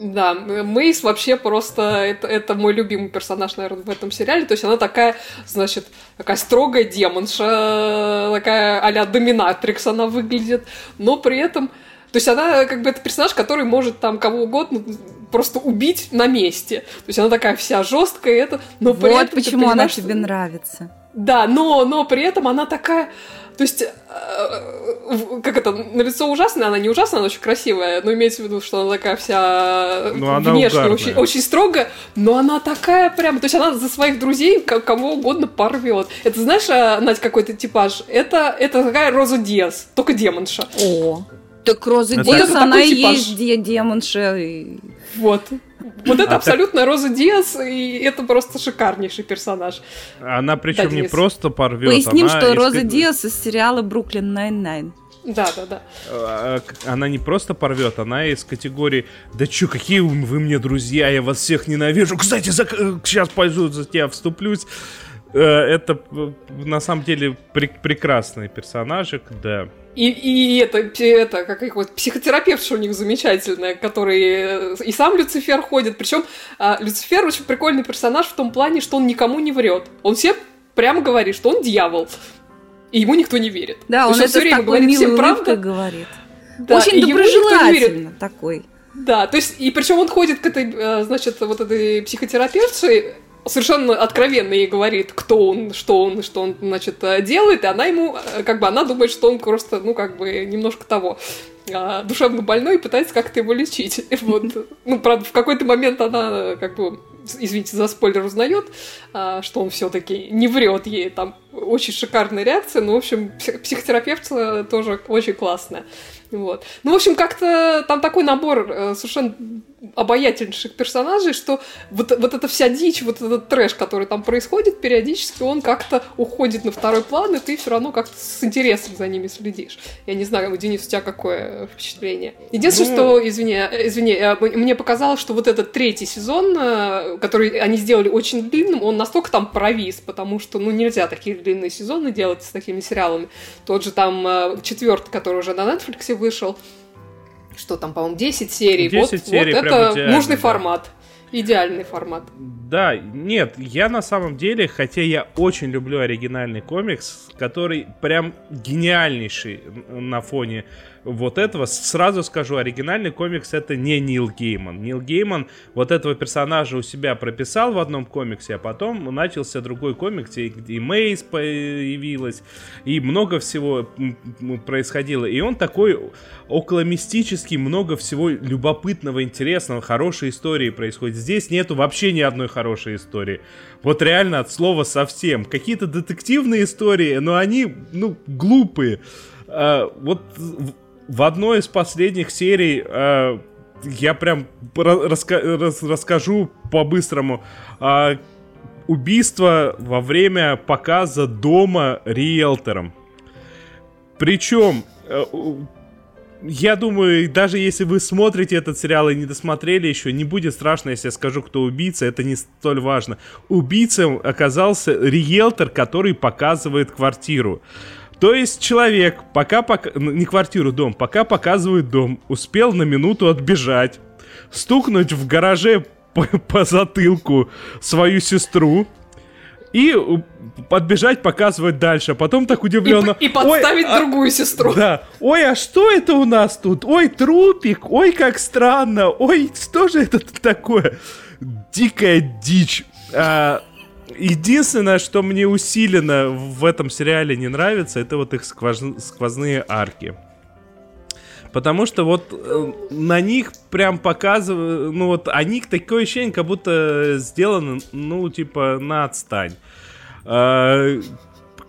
Да, Мейс вообще просто это, это мой любимый персонаж, наверное, в этом сериале. То есть она такая, значит, такая строгая демонша, такая а-ля доминатрикс она выглядит, но при этом... То есть она как бы это персонаж, который может там кого угодно просто убить на месте. То есть она такая вся жесткая, это, но вот при этом почему она тебе нравится. Да, но, но при этом она такая то есть, э, как это, на лицо ужасное, она не ужасная, она очень красивая, но имеется в виду, что она такая вся но внешне очень, очень строгая, но она такая прям, то есть она за своих друзей кого угодно порвет. Это знаешь, э, Надь, какой-то типаж? Это, это такая Роза Диас, только демонша. О, так Роза Диас, она и есть демонша. Вот. Вот это а абсолютно так... Роза Диас, и это просто шикарнейший персонаж. Она причем да, не просто порвет. Поясним, она что. Роза Диас из сериала Brooklyn Nine-Nine. Да, да, да. А, она не просто порвет, она из категории Да чё, какие вы мне друзья, я вас всех ненавижу. Кстати, за... сейчас пойду за тебя вступлюсь. Э, это на самом деле прекрасный персонажик, да. И, и это, это, как их вот, психотерапевт у них замечательная, который э, и сам Люцифер ходит. Причем а, Люцифер очень прикольный персонаж в том плане, что он никому не врет. Он всем прямо говорит, что он дьявол. И ему никто не верит. Да, То он это всё время говорит всем правду. говорит. Да, Очень доброжелательно такой. Да, то есть, и причем он ходит к этой, э, значит, вот этой психотерапевтше, совершенно откровенно ей говорит, кто он, что он, что он, значит, э, делает, и она ему, э, как бы, она думает, что он просто, ну, как бы, немножко того, а, душевно больной и пытается как-то его лечить. Вот. Ну, правда, в какой-то момент она, э, как бы, извините за спойлер, узнает, а, что он все-таки не врет ей. Там очень шикарная реакция. Ну, в общем, псих- психотерапевт тоже очень классная. Вот. Ну, в общем, как-то там такой набор э, совершенно обаятельнейших персонажей, что вот, вот эта вся дичь, вот этот трэш, который там происходит, периодически он как-то уходит на второй план, и ты все равно как-то с интересом за ними следишь. Я не знаю, Денис, у тебя какое впечатление? Единственное, Ну- что, извини, э, извини, э, мне показалось, что вот этот третий сезон, э, который они сделали очень длинным, он настолько там провис, потому что, ну, нельзя такие длинные сезоны делать с такими сериалами. Тот же там четвертый, который уже на Netflix вышел, что там, по-моему, 10 серий. 10 вот, серий, вот это нужный да. формат. Идеальный формат. Да, нет, я на самом деле, хотя я очень люблю оригинальный комикс, который прям гениальнейший на фоне вот этого, сразу скажу, оригинальный комикс это не Нил Гейман. Нил Гейман вот этого персонажа у себя прописал в одном комиксе, а потом начался другой комикс, и, и Мейс появилась, и много всего происходило. И он такой около мистический, много всего любопытного, интересного, хорошей истории происходит. Здесь нету вообще ни одной хорошей истории. Вот реально от слова совсем. Какие-то детективные истории, но они, ну, глупые. А, вот в- одной из последних серий а, я прям ра- раска- рас- расскажу по-быстрому. А, убийство во время показа дома риэлтором. Причем, э, я думаю, даже если вы смотрите этот сериал и не досмотрели еще, не будет страшно, если я скажу, кто убийца, это не столь важно. Убийцем оказался риэлтор, который показывает квартиру. То есть человек, пока, пока не квартиру, дом, пока показывает дом, успел на минуту отбежать, стукнуть в гараже по, по затылку свою сестру и подбежать показывать дальше. А потом так И, удивленно... п- и подставить «Ой, а- другую сестру. да. Ой, а что это у нас тут? Ой, трупик. Ой, как странно. Ой, что же это такое? Дикая дичь. А, единственное, что мне усиленно в этом сериале не нравится, это вот их сквоз- сквозные арки. Потому что вот э, на них прям показывают, ну вот они такое ощущение, как будто сделаны, ну типа на отстань. А,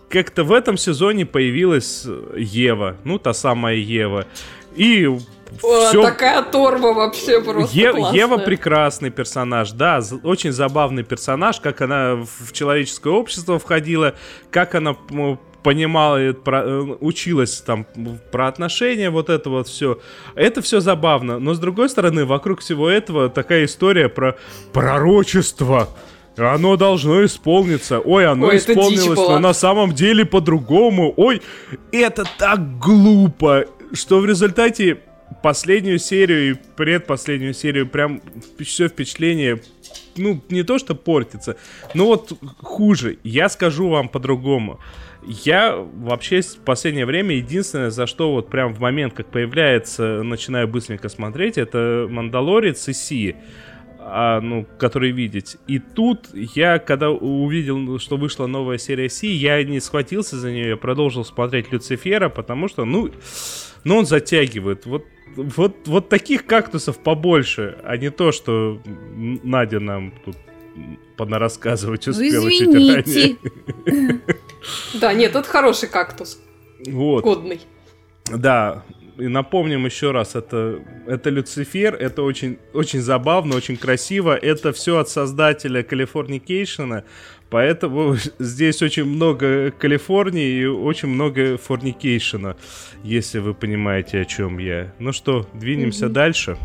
как-то в этом сезоне появилась Ева, ну та самая Ева, и О, все Такая торба вообще просто Е- классная. Ева прекрасный персонаж, да, очень забавный персонаж, как она в человеческое общество входила, как она понимала, про- э, училась там про отношения, вот это вот все. Это все забавно, но с другой стороны, вокруг всего этого такая история про пророчество. Оно должно исполниться. Ой, оно Ой, исполнилось, но на самом деле по-другому. Ой, это так глупо, что в результате последнюю серию и предпоследнюю серию прям все впечатление, ну, не то что портится, но вот хуже. Я скажу вам по-другому. Я вообще в последнее время единственное, за что вот прям в момент, как появляется, начинаю быстренько смотреть, это Мандалорец и Си а, ну, который видеть. И тут я, когда увидел, что вышла новая серия Си, я не схватился за нее, я продолжил смотреть Люцифера, потому что, ну, ну он затягивает. Вот, вот, вот таких кактусов побольше, а не то, что Надя нам тут понарассказывать Ну, успела чуть извините. ранее. Да, нет, это хороший кактус. Вот. Годный. Да, и напомним еще раз, это, это Люцифер, это очень, очень забавно, очень красиво, это все от создателя Californication а, поэтому здесь очень много Калифорнии и очень много fornication а, если вы понимаете, о чем я. Ну что, двинемся дальше.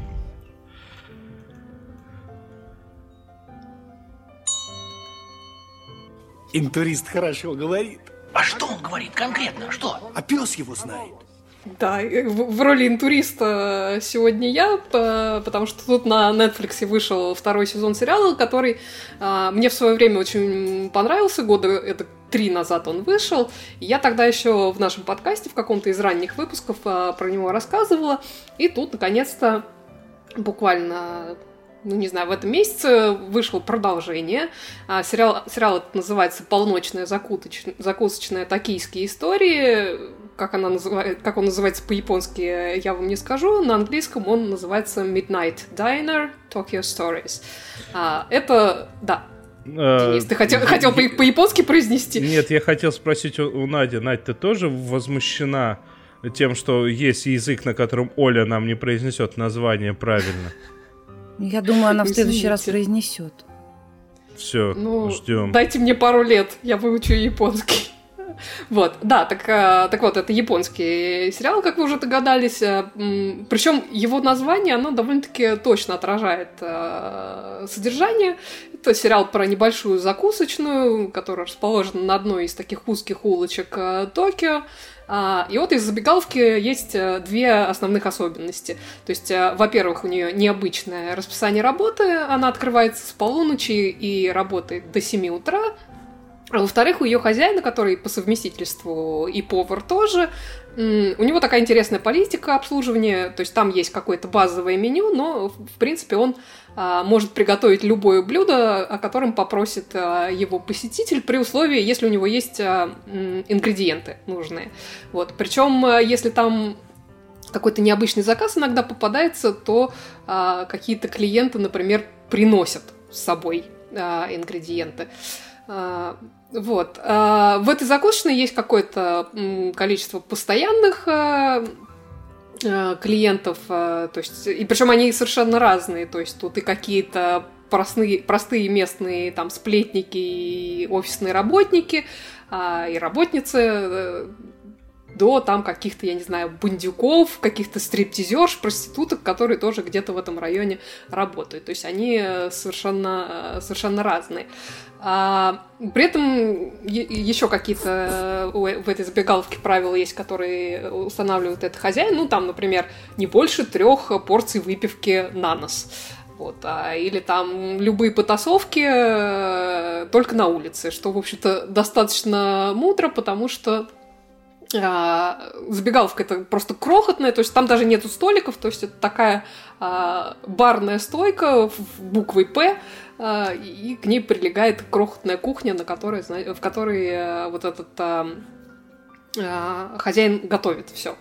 Интурист хорошо говорит, А что он говорит конкретно? Что? а пес его знает. Да, в, роли интуриста сегодня я, потому что тут на Netflix вышел второй сезон сериала, который а, мне в свое время очень понравился, года это три назад он вышел. Я тогда еще в нашем подкасте в каком-то из ранних выпусков а, про него рассказывала. И тут, наконец-то, буквально ну, не знаю, в этом месяце вышло продолжение. А, сериал, сериал этот называется «Полночная закуточ... закусочная токийские истории». Как, она называет, как он называется по-японски, я вам не скажу. На английском он называется Midnight Diner Tokyo Stories. А, это, да, а, Денис, ты хотел, хотел по-японски произнести? Нет, я хотел спросить у, у Нади. Надь, ты тоже возмущена тем, что есть язык, на котором Оля нам не произнесет название правильно? Я думаю, она в следующий раз произнесет. Все, ну, ждем. Дайте мне пару лет, я выучу японский. Вот, да, так, э, так вот, это японский сериал, как вы уже догадались. Э, Причем его название, оно довольно-таки точно отражает э, содержание. Это сериал про небольшую закусочную, которая расположена на одной из таких узких улочек Токио. А, и вот из забегаловки есть две основных особенности. То есть, во-первых, у нее необычное расписание работы, она открывается с полуночи и работает до 7 утра, а во-вторых, у ее хозяина, который по совместительству и повар тоже, у него такая интересная политика обслуживания, то есть там есть какое-то базовое меню, но в принципе он а, может приготовить любое блюдо, о котором попросит а, его посетитель, при условии, если у него есть а, ингредиенты нужные. Вот. Причем, если там какой-то необычный заказ иногда попадается, то какие-то клиенты, например, приносят с собой ингредиенты. Вот. В этой закусочной есть какое-то количество постоянных Э, клиентов, э, то есть, и причем они совершенно разные, то есть тут и какие-то простые, простые местные там сплетники и офисные работники, а, и работницы, э, до там каких-то, я не знаю, бандюков, каких-то стриптизерш, проституток, которые тоже где-то в этом районе работают. То есть они совершенно, совершенно разные. А, при этом еще какие-то э, в этой забегаловке правила есть, которые устанавливает этот хозяин. Ну, там, например, не больше трех порций выпивки на нос. Вот, а, или там любые потасовки э, только на улице, что, в общем-то, достаточно мудро, потому что а, забегаловка это просто крохотная, то есть там даже нету столиков, то есть это такая а, барная стойка в буквой П, а, и к ней прилегает крохотная кухня, на которой, в которой э, вот этот а, а, хозяин готовит все.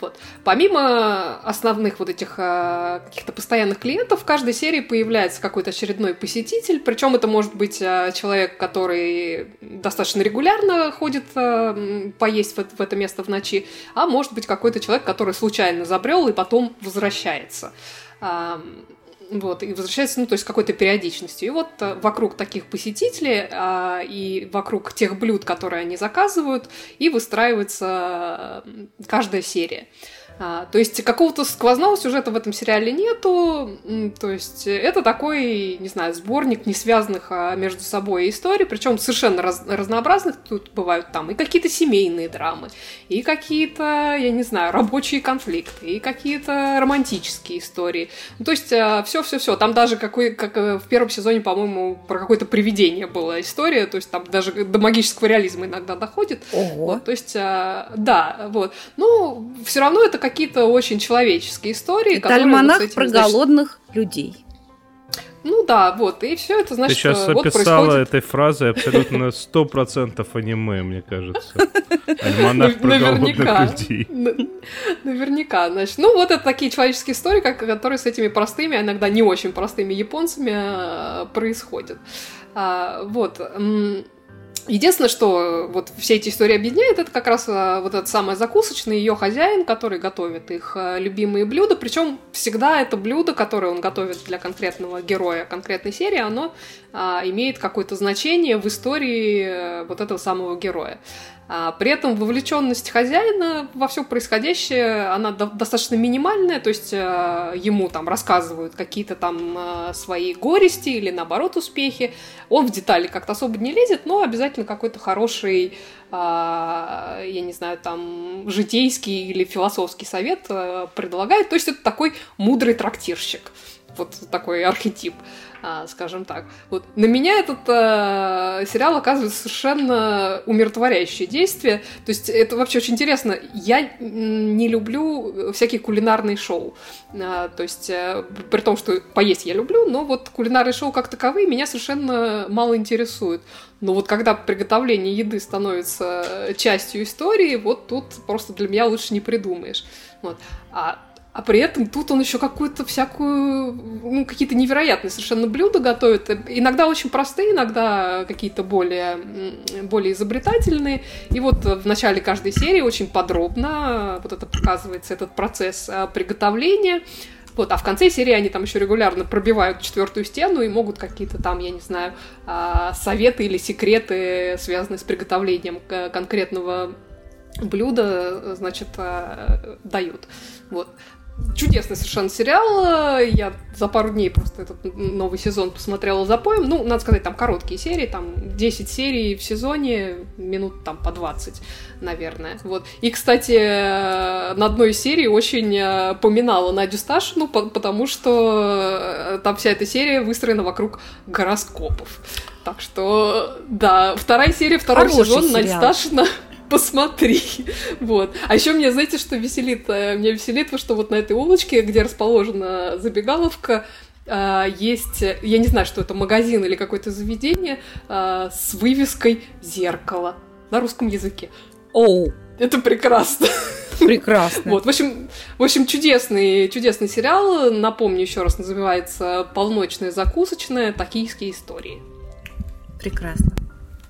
Вот. Помимо основных вот этих каких-то постоянных клиентов, в каждой серии появляется какой-то очередной посетитель, причем это может быть человек, который достаточно регулярно ходит поесть в это, в это место в ночи, а может быть какой-то человек, который случайно забрел и потом возвращается. Вот, и возвращается, ну, то есть какой-то периодичностью. И вот э, вокруг таких посетителей а, и вокруг тех блюд, которые они заказывают, и выстраивается каждая серия. А, то есть какого-то сквозного сюжета в этом сериале нету. То есть это такой, не знаю, сборник не связанных а, между собой историй, причем совершенно раз, разнообразных. Тут бывают там и какие-то семейные драмы, и какие-то, я не знаю, рабочие конфликты, и какие-то романтические истории. Ну, то есть все-все-все. А, там даже какой, как э, в первом сезоне, по-моему, про какое-то привидение была история. То есть там даже до магического реализма иногда доходит. Ого. Вот, то есть, да, вот. Ну, все равно это какие-то очень человеческие истории. Это альманах вот про значит... голодных людей. Ну да, вот, и все это значит... Ты сейчас вот описала происходит... этой фразой абсолютно сто процентов аниме, мне кажется. Альманах про голодных людей. Наверняка, значит. Ну вот это такие человеческие истории, которые с этими простыми, а иногда не очень простыми японцами э, происходят. А, вот. Единственное, что вот все эти истории объединяет, это как раз а, вот этот самый закусочный, ее хозяин, который готовит их а, любимые блюда. Причем всегда это блюдо, которое он готовит для конкретного героя конкретной серии, оно а, имеет какое-то значение в истории э, вот этого самого героя. А, при этом вовлеченность хозяина во все происходящее, она до- достаточно минимальная, то есть э, ему там рассказывают какие-то там э, свои горести или наоборот успехи. Он в детали как-то особо не лезет, но обязательно какой-то хороший, а, я не знаю, там житейский или философский совет э, предлагает. То есть это такой мудрый трактирщик. Вот такой архетип скажем так. Вот на меня этот э, сериал оказывает совершенно умиротворяющее действие. То есть это вообще очень интересно. Я не люблю всякие кулинарные шоу. А, то есть э, при том, что поесть я люблю, но вот кулинарные шоу как таковые меня совершенно мало интересуют. Но вот когда приготовление еды становится частью истории, вот тут просто для меня лучше не придумаешь. Вот. А а при этом тут он еще какую-то всякую, ну, какие-то невероятные совершенно блюда готовит. Иногда очень простые, иногда какие-то более, более изобретательные. И вот в начале каждой серии очень подробно вот это показывается, этот процесс а, приготовления. Вот, а в конце серии они там еще регулярно пробивают четвертую стену и могут какие-то там, я не знаю, а, советы или секреты, связанные с приготовлением конкретного блюда, значит, а, дают. Вот чудесный совершенно сериал. Я за пару дней просто этот новый сезон посмотрела за поем. Ну, надо сказать, там короткие серии, там 10 серий в сезоне, минут там по 20, наверное. Вот. И, кстати, на одной серии очень э, поминала Надю Сташину, потому что э, там вся эта серия выстроена вокруг гороскопов. Так что, да, вторая серия, второй Хороший сезон сериал. Надя Сташина посмотри. Вот. А еще мне, знаете, что веселит? Э, меня веселит, что вот на этой улочке, где расположена забегаловка, э, есть, я не знаю, что это, магазин или какое-то заведение э, с вывеской «Зеркало» на русском языке. Оу! Это прекрасно. Прекрасно. Вот, в общем, в общем, чудесный, чудесный сериал. Напомню еще раз, называется «Полночная закусочная. Токийские истории». Прекрасно.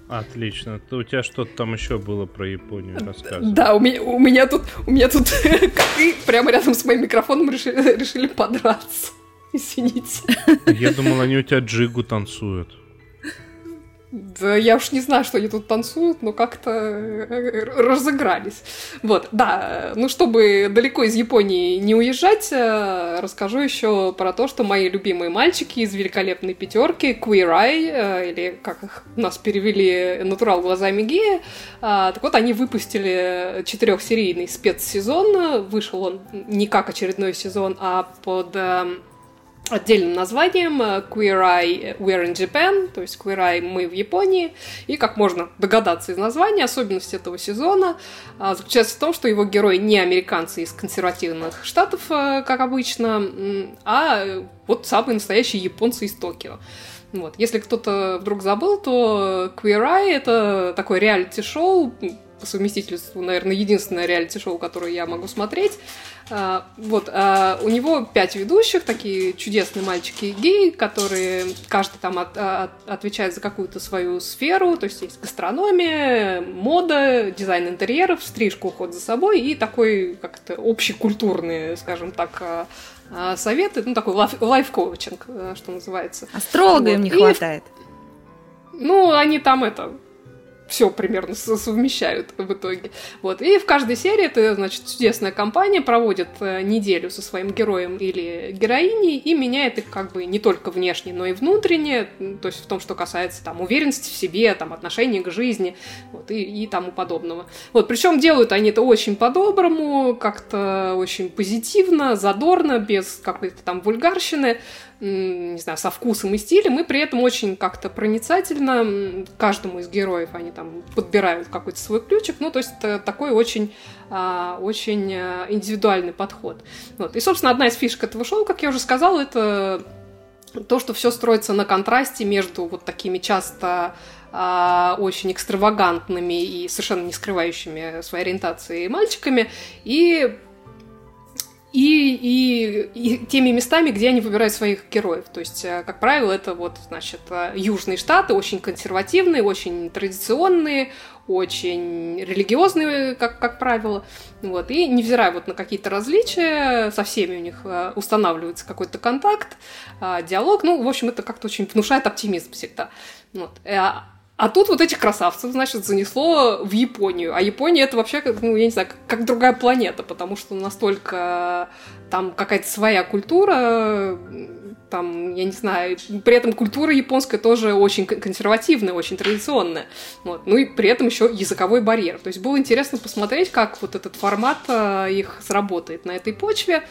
Отлично. То у тебя что-то там еще было про Японию рассказывать. Да, у меня, у меня тут, у меня тут коты прямо рядом с моим микрофоном решили, решили подраться. Извините. Я думал, они у тебя джигу танцуют. Да я уж не знаю, что они тут танцуют, но как-то э, разыгрались. Вот, да, ну чтобы далеко из Японии не уезжать, э, расскажу еще про то, что мои любимые мальчики из великолепной пятерки, Queer Eye, э, или как их нас перевели, Натурал глазами гея, так вот они выпустили четырехсерийный спецсезон, вышел он не как очередной сезон, а под отдельным названием э, Queer Eye We're in Japan, то есть Queer Eye мы в Японии. И, как можно догадаться из названия, особенность этого сезона а, заключается в том, что его герои не американцы из консервативных штатов, э, как обычно, а вот самые настоящие японцы из Токио. Вот. Если кто-то вдруг забыл, то Queer Eye — это такое реалити-шоу, по совместительству, наверное, единственное реалити-шоу, которое я могу смотреть, а, вот, а, у него пять ведущих, такие чудесные мальчики и геи, которые каждый там от, от, отвечает за какую-то свою сферу, то есть есть гастрономия, мода, дизайн интерьеров, стрижка, уход за собой и такой как-то общекультурный, скажем так, а, советы, ну такой лайф-коучинг, что называется. Астролога вот. им не и хватает. Ну, они там это все примерно совмещают в итоге. Вот. И в каждой серии это, значит, чудесная компания проводит э, неделю со своим героем или героиней и меняет их как бы не только внешне, но и внутренне, то есть в том, что касается там уверенности в себе, там отношения к жизни вот, и, и тому подобного. Вот. Причем делают они это очень по-доброму, как-то очень позитивно, задорно, без какой-то там вульгарщины не знаю, со вкусом и стилем, и при этом очень как-то проницательно каждому из героев они там подбирают какой-то свой ключик, ну, то есть такой очень, а, очень а, индивидуальный подход. Вот. И, собственно, одна из фишек этого шоу, как я уже сказала, это то, что все строится на контрасте между вот такими часто а, очень экстравагантными и совершенно не скрывающими своей ориентации мальчиками и и, и, и теми местами, где они выбирают своих героев. То есть, э, как правило, это вот, значит, э, южные штаты, очень консервативные, очень традиционные, очень религиозные, как, как правило. Вот. И невзирая вот на какие-то различия, со всеми у них э, устанавливается какой-то контакт, диалог. Ну, в общем, это как-то очень внушает оптимизм всегда. Вот. А тут вот этих красавцев, значит, занесло в Японию. А Япония это вообще, ну, я не знаю, как, как другая планета, потому что настолько там какая-то своя культура, там, я не знаю, при этом культура японская тоже очень консервативная, очень традиционная. Вот. Ну и при этом еще языковой барьер. То есть было интересно посмотреть, как вот этот формат э, их сработает на этой почве.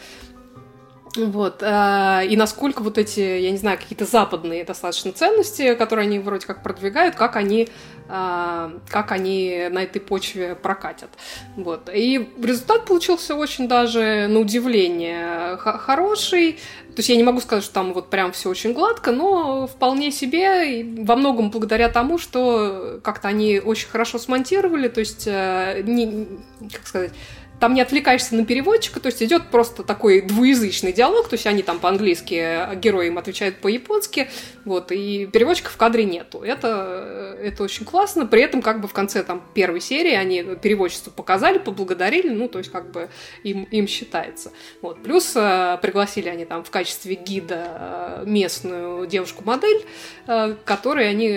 Вот. Э, и насколько вот эти, я не знаю, какие-то западные достаточно ценности, которые они вроде как продвигают, как они, э, как они на этой почве прокатят. Вот. И результат получился очень даже, на удивление, хороший. То есть я не могу сказать, что там вот прям все очень гладко, но вполне себе, во многом благодаря тому, что как-то они очень хорошо смонтировали, то есть, э, не, как сказать, там не отвлекаешься на переводчика, то есть идет просто такой двуязычный диалог, то есть они там по-английски, герои им отвечают по-японски, вот, и переводчика в кадре нету. Это, это очень классно, при этом как бы в конце там первой серии они переводчицу показали, поблагодарили, ну, то есть как бы им, им считается. Вот. Плюс э, пригласили они там в качестве гида э, местную девушку-модель, э, которой они,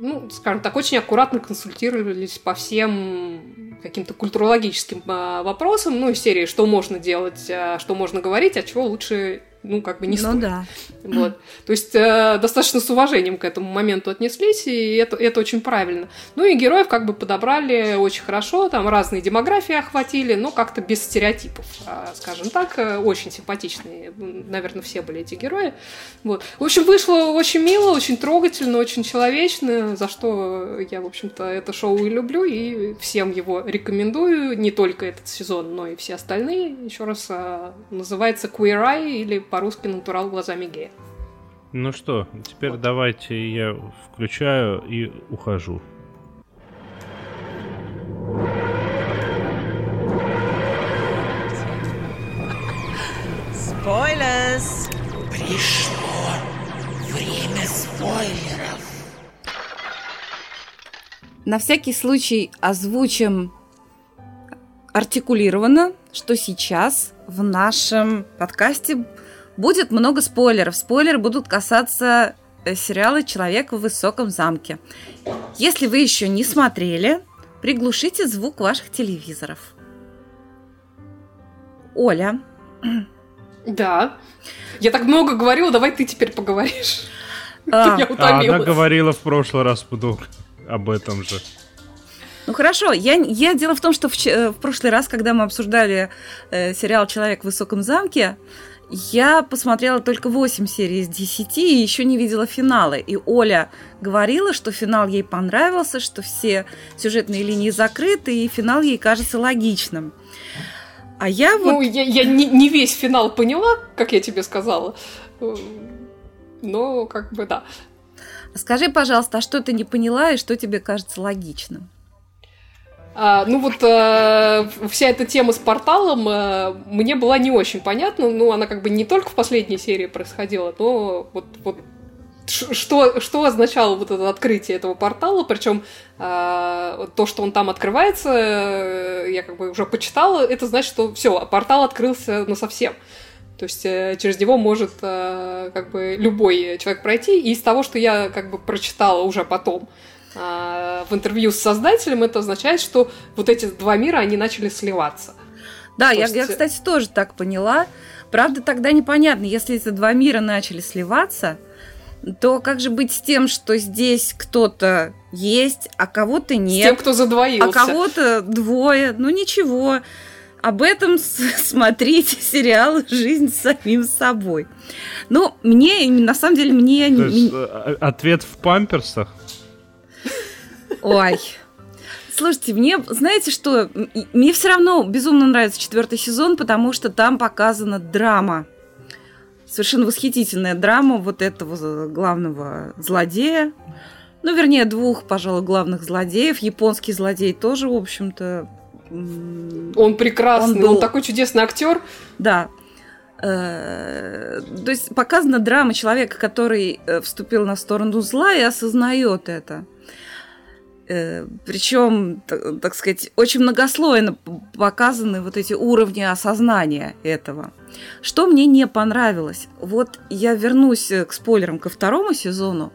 ну, скажем так, очень аккуратно консультировались по всем каким-то культурологическим вопросам, ну, из серии, что можно делать, а, что можно говорить, а чего лучше ну, как бы не ну стоит. Ну да. Вот. То есть э, достаточно с уважением к этому моменту отнеслись, и это, это очень правильно. Ну и героев как бы подобрали очень хорошо, там разные демографии охватили, но как-то без стереотипов, э, скажем так, э, очень симпатичные, наверное, все были эти герои. Вот. В общем, вышло очень мило, очень трогательно, очень человечно, за что я, в общем-то, это шоу и люблю, и всем его рекомендую, не только этот сезон, но и все остальные. Еще раз, э, называется Queer Eye или по-русски «Натурал глазами гея». Ну что, теперь вот. давайте я включаю и ухожу. Спойлерс! Пришло время спойлеров. На всякий случай озвучим артикулированно, что сейчас в нашем подкасте Будет много спойлеров. Спойлеры будут касаться э, сериала «Человек в высоком замке». Если вы еще не смотрели, приглушите звук ваших телевизоров. Оля. Да. Я так много говорила, давай ты теперь поговоришь. А, а она говорила в прошлый раз об этом же. Ну хорошо, я, я дело в том, что в, э, в прошлый раз, когда мы обсуждали э, сериал Человек в высоком замке, я посмотрела только 8 серий из 10 и еще не видела финала. И Оля говорила, что финал ей понравился, что все сюжетные линии закрыты, и финал ей кажется логичным. А я вот... Ну, я, я не, не весь финал поняла, как я тебе сказала. Но как бы да. Скажи, пожалуйста, а что ты не поняла и что тебе кажется логичным? А, ну вот э, вся эта тема с порталом э, мне была не очень понятна. Ну, она как бы не только в последней серии происходила, но вот, вот что, что означало вот это открытие этого портала, причем э, то, что он там открывается, э, я как бы уже почитала, это значит, что все, портал открылся на совсем. То есть э, через него может э, как бы любой человек пройти. И из того, что я как бы прочитала уже потом, в интервью с создателем, это означает, что вот эти два мира, они начали сливаться. Да, я, есть... я, кстати, тоже так поняла. Правда, тогда непонятно, если эти два мира начали сливаться, то как же быть с тем, что здесь кто-то есть, а кого-то нет? С тем, кто задвоился. А кого-то двое. Ну ничего. Об этом смотрите сериал «Жизнь с самим собой». Ну, мне, на самом деле, мне... То есть, э, ответ в памперсах? Ой. Слушайте, мне, знаете что, мне все равно безумно нравится четвертый сезон, потому что там показана драма. Совершенно восхитительная драма вот этого главного злодея. Ну, вернее, двух, пожалуй, главных злодеев. Японский злодей тоже, в общем-то... Он прекрасный, он, был... он такой чудесный актер. Да. Э, то есть показана драма человека, который э, вступил на сторону зла и осознает это. Э, Причем, так сказать, очень многослойно показаны вот эти уровни осознания этого. Что мне не понравилось? Вот я вернусь к спойлерам ко второму сезону.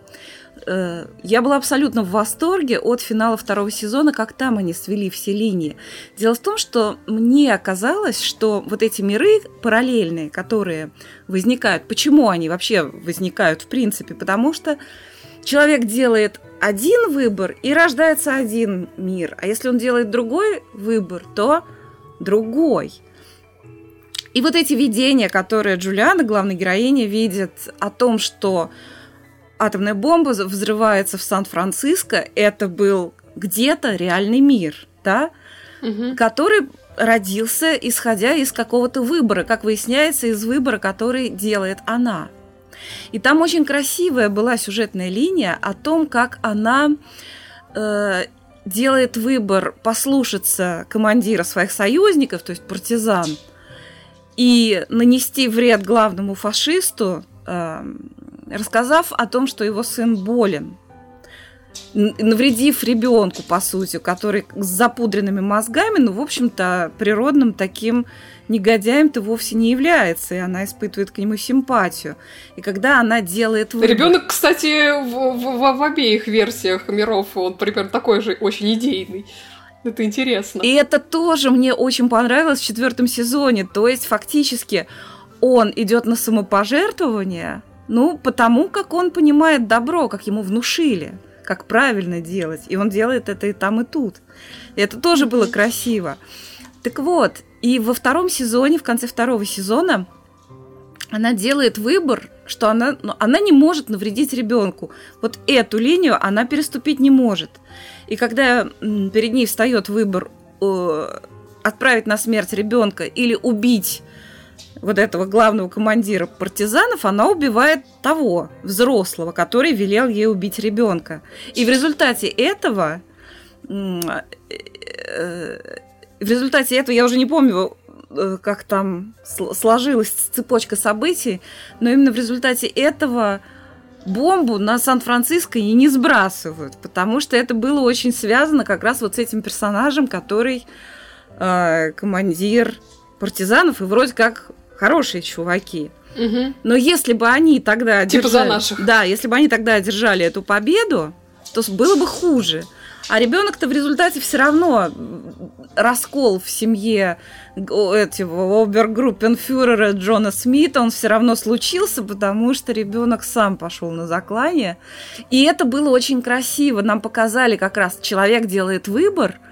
э, я была абсолютно в восторге от финала второго сезона, как там они свели все линии. Дело в том, что мне оказалось, что вот эти миры параллельные, которые возникают, почему они вообще возникают в принципе? Потому что человек делает один выбор и рождается один мир, а если он делает другой выбор, то другой. И вот эти видения, которые Джулиана, главная героиня, видит о том, что атомная бомба взрывается в Сан-Франциско, это был где-то реальный мир, да, угу. который родился, исходя из какого-то выбора, как выясняется, из выбора, который делает она. И там очень красивая была сюжетная линия о том, как она э, делает выбор послушаться командира своих союзников, то есть партизан, и нанести вред главному фашисту, э, рассказав о том, что его сын болен, навредив ребенку, по сути, который с запудренными мозгами, ну, в общем-то, природным таким негодяем-то вовсе не является, и она испытывает к нему симпатию. И когда она делает выбор... Ребенок, кстати, в, в, в обеих версиях миров, он примерно такой же, очень идейный. Это интересно. И это тоже мне очень понравилось в четвертом сезоне. То есть, фактически, он идет на самопожертвование, ну, потому как он понимает добро, как ему внушили, как правильно делать. И он делает это и там, и тут. И это тоже было красиво. Так вот, и во втором сезоне, в конце второго сезона, она делает выбор, что она, ну, она не может навредить ребенку. Вот эту линию она переступить не может. И когда перед ней встает выбор э, отправить на смерть ребенка или убить вот этого главного командира партизанов, она убивает того взрослого, который велел ей убить ребенка. И в результате этого э, э, в результате этого, я уже не помню, э, как там сложилась цепочка событий, но именно в результате этого бомбу на Сан-Франциско и не сбрасывают, потому что это было очень связано как раз вот с этим персонажем, который э, командир партизанов, и вроде как хорошие чуваки. Угу. Но если бы они тогда типа держали, за наших. да, если бы они тогда одержали эту победу, то было бы хуже. А ребенок-то в результате все равно раскол в семье этого обергруппенфюрера Джона Смита, он все равно случился, потому что ребенок сам пошел на заклание. И это было очень красиво. Нам показали как раз, человек делает выбор –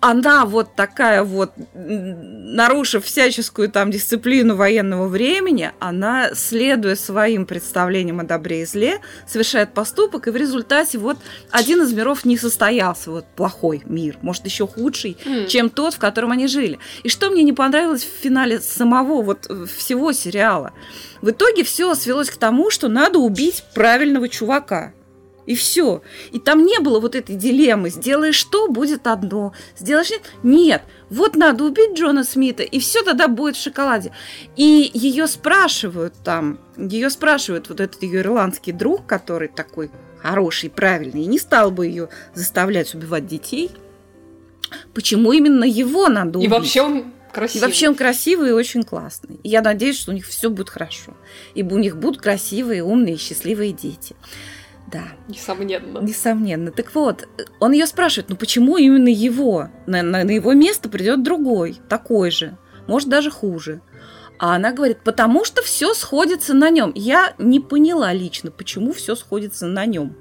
она вот такая вот, нарушив всяческую там дисциплину военного времени, она, следуя своим представлениям о добре и зле, совершает поступок, и в результате вот один из миров не состоялся, вот плохой мир, может, еще худший, mm. чем тот, в котором они жили. И что мне не понравилось в финале самого вот всего сериала? В итоге все свелось к тому, что надо убить правильного чувака. И все. И там не было вот этой дилеммы. Сделаешь что, будет одно. Сделаешь нет. Нет. Вот надо убить Джона Смита, и все тогда будет в шоколаде. И ее спрашивают там, ее спрашивают вот этот ее ирландский друг, который такой хороший, правильный, и не стал бы ее заставлять убивать детей. Почему именно его надо убить? И вообще он красивый. И вообще он красивый и очень классный. И я надеюсь, что у них все будет хорошо. Ибо у них будут красивые, умные, счастливые дети. Да. Несомненно. Несомненно. Так вот, он ее спрашивает, ну почему именно его? На, на, на его место придет другой, такой же, может даже хуже. А она говорит, потому что все сходится на нем. Я не поняла лично, почему все сходится на нем.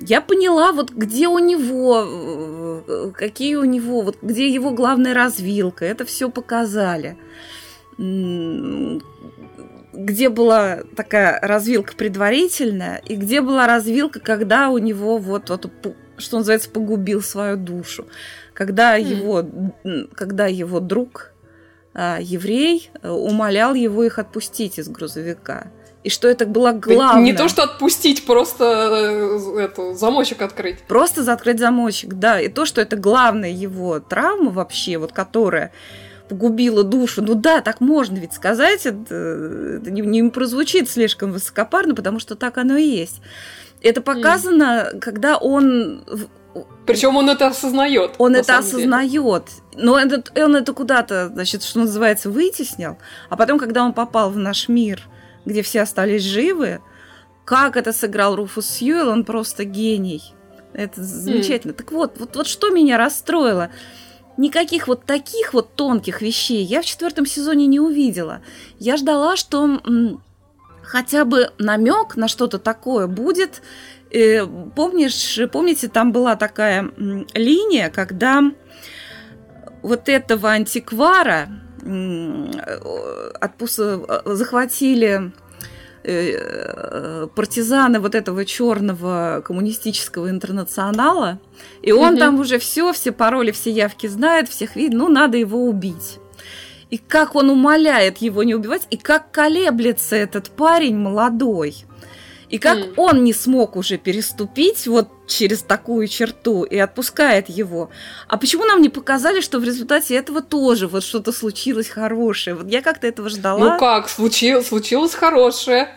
Я поняла, вот где у него, э, какие у него, вот где его главная развилка. Это все показали где была такая развилка предварительная, и где была развилка, когда у него вот, вот что называется, погубил свою душу. Когда mm. его, когда его друг, а, еврей, умолял его их отпустить из грузовика. И что это было главное. Не то, что отпустить, просто э, это, замочек открыть. Просто закрыть замочек, да. И то, что это главная его травма вообще, вот которая погубила душу. Ну да, так можно ведь сказать, это, это не, не прозвучит слишком высокопарно, потому что так оно и есть. Это показано, mm. когда он причем он это осознает. Он это осознает. Но это, он это куда-то, значит, что называется, вытеснил. А потом, когда он попал в наш мир, где все остались живы, как это сыграл Руфус Сьюэлл, он просто гений. Это замечательно. Mm. Так вот, вот, вот что меня расстроило. Никаких вот таких вот тонких вещей я в четвертом сезоне не увидела. Я ждала, что хотя бы намек на что-то такое будет. Э, помнишь, помните, там была такая линия, когда вот этого антиквара м, отпус... захватили Э, партизаны вот этого черного коммунистического интернационала, и он угу. там уже все, все пароли, все явки знает, всех видит, ну надо его убить. И как он умоляет его не убивать, и как колеблется этот парень молодой. И как mm. он не смог уже переступить вот через такую черту и отпускает его. А почему нам не показали, что в результате этого тоже вот что-то случилось хорошее? Вот я как-то этого ждала. Ну как, случилось, случилось хорошее.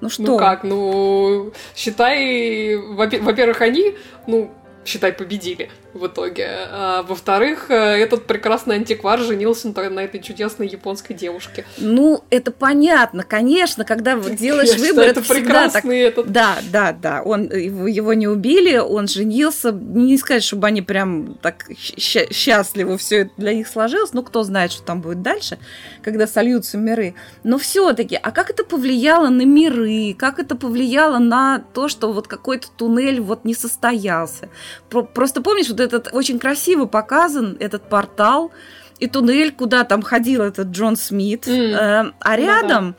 Ну что? Ну как, ну считай, во-первых, они, ну считай, победили в итоге. А, во-вторых, э, этот прекрасный антиквар женился на этой чудесной японской девушке. Ну, это понятно, конечно, когда делаешь Я выбор, это, это всегда так. Этот... Да, да, да. Он его, не убили, он женился. Не сказать, чтобы они прям так счастливо все это для них сложилось. Ну, кто знает, что там будет дальше, когда сольются миры. Но все-таки, а как это повлияло на миры? Как это повлияло на то, что вот какой-то туннель вот не состоялся? Просто помнишь, вот этот очень красиво показан этот портал и туннель, куда там ходил этот Джон Смит, mm. э, а рядом... Да-да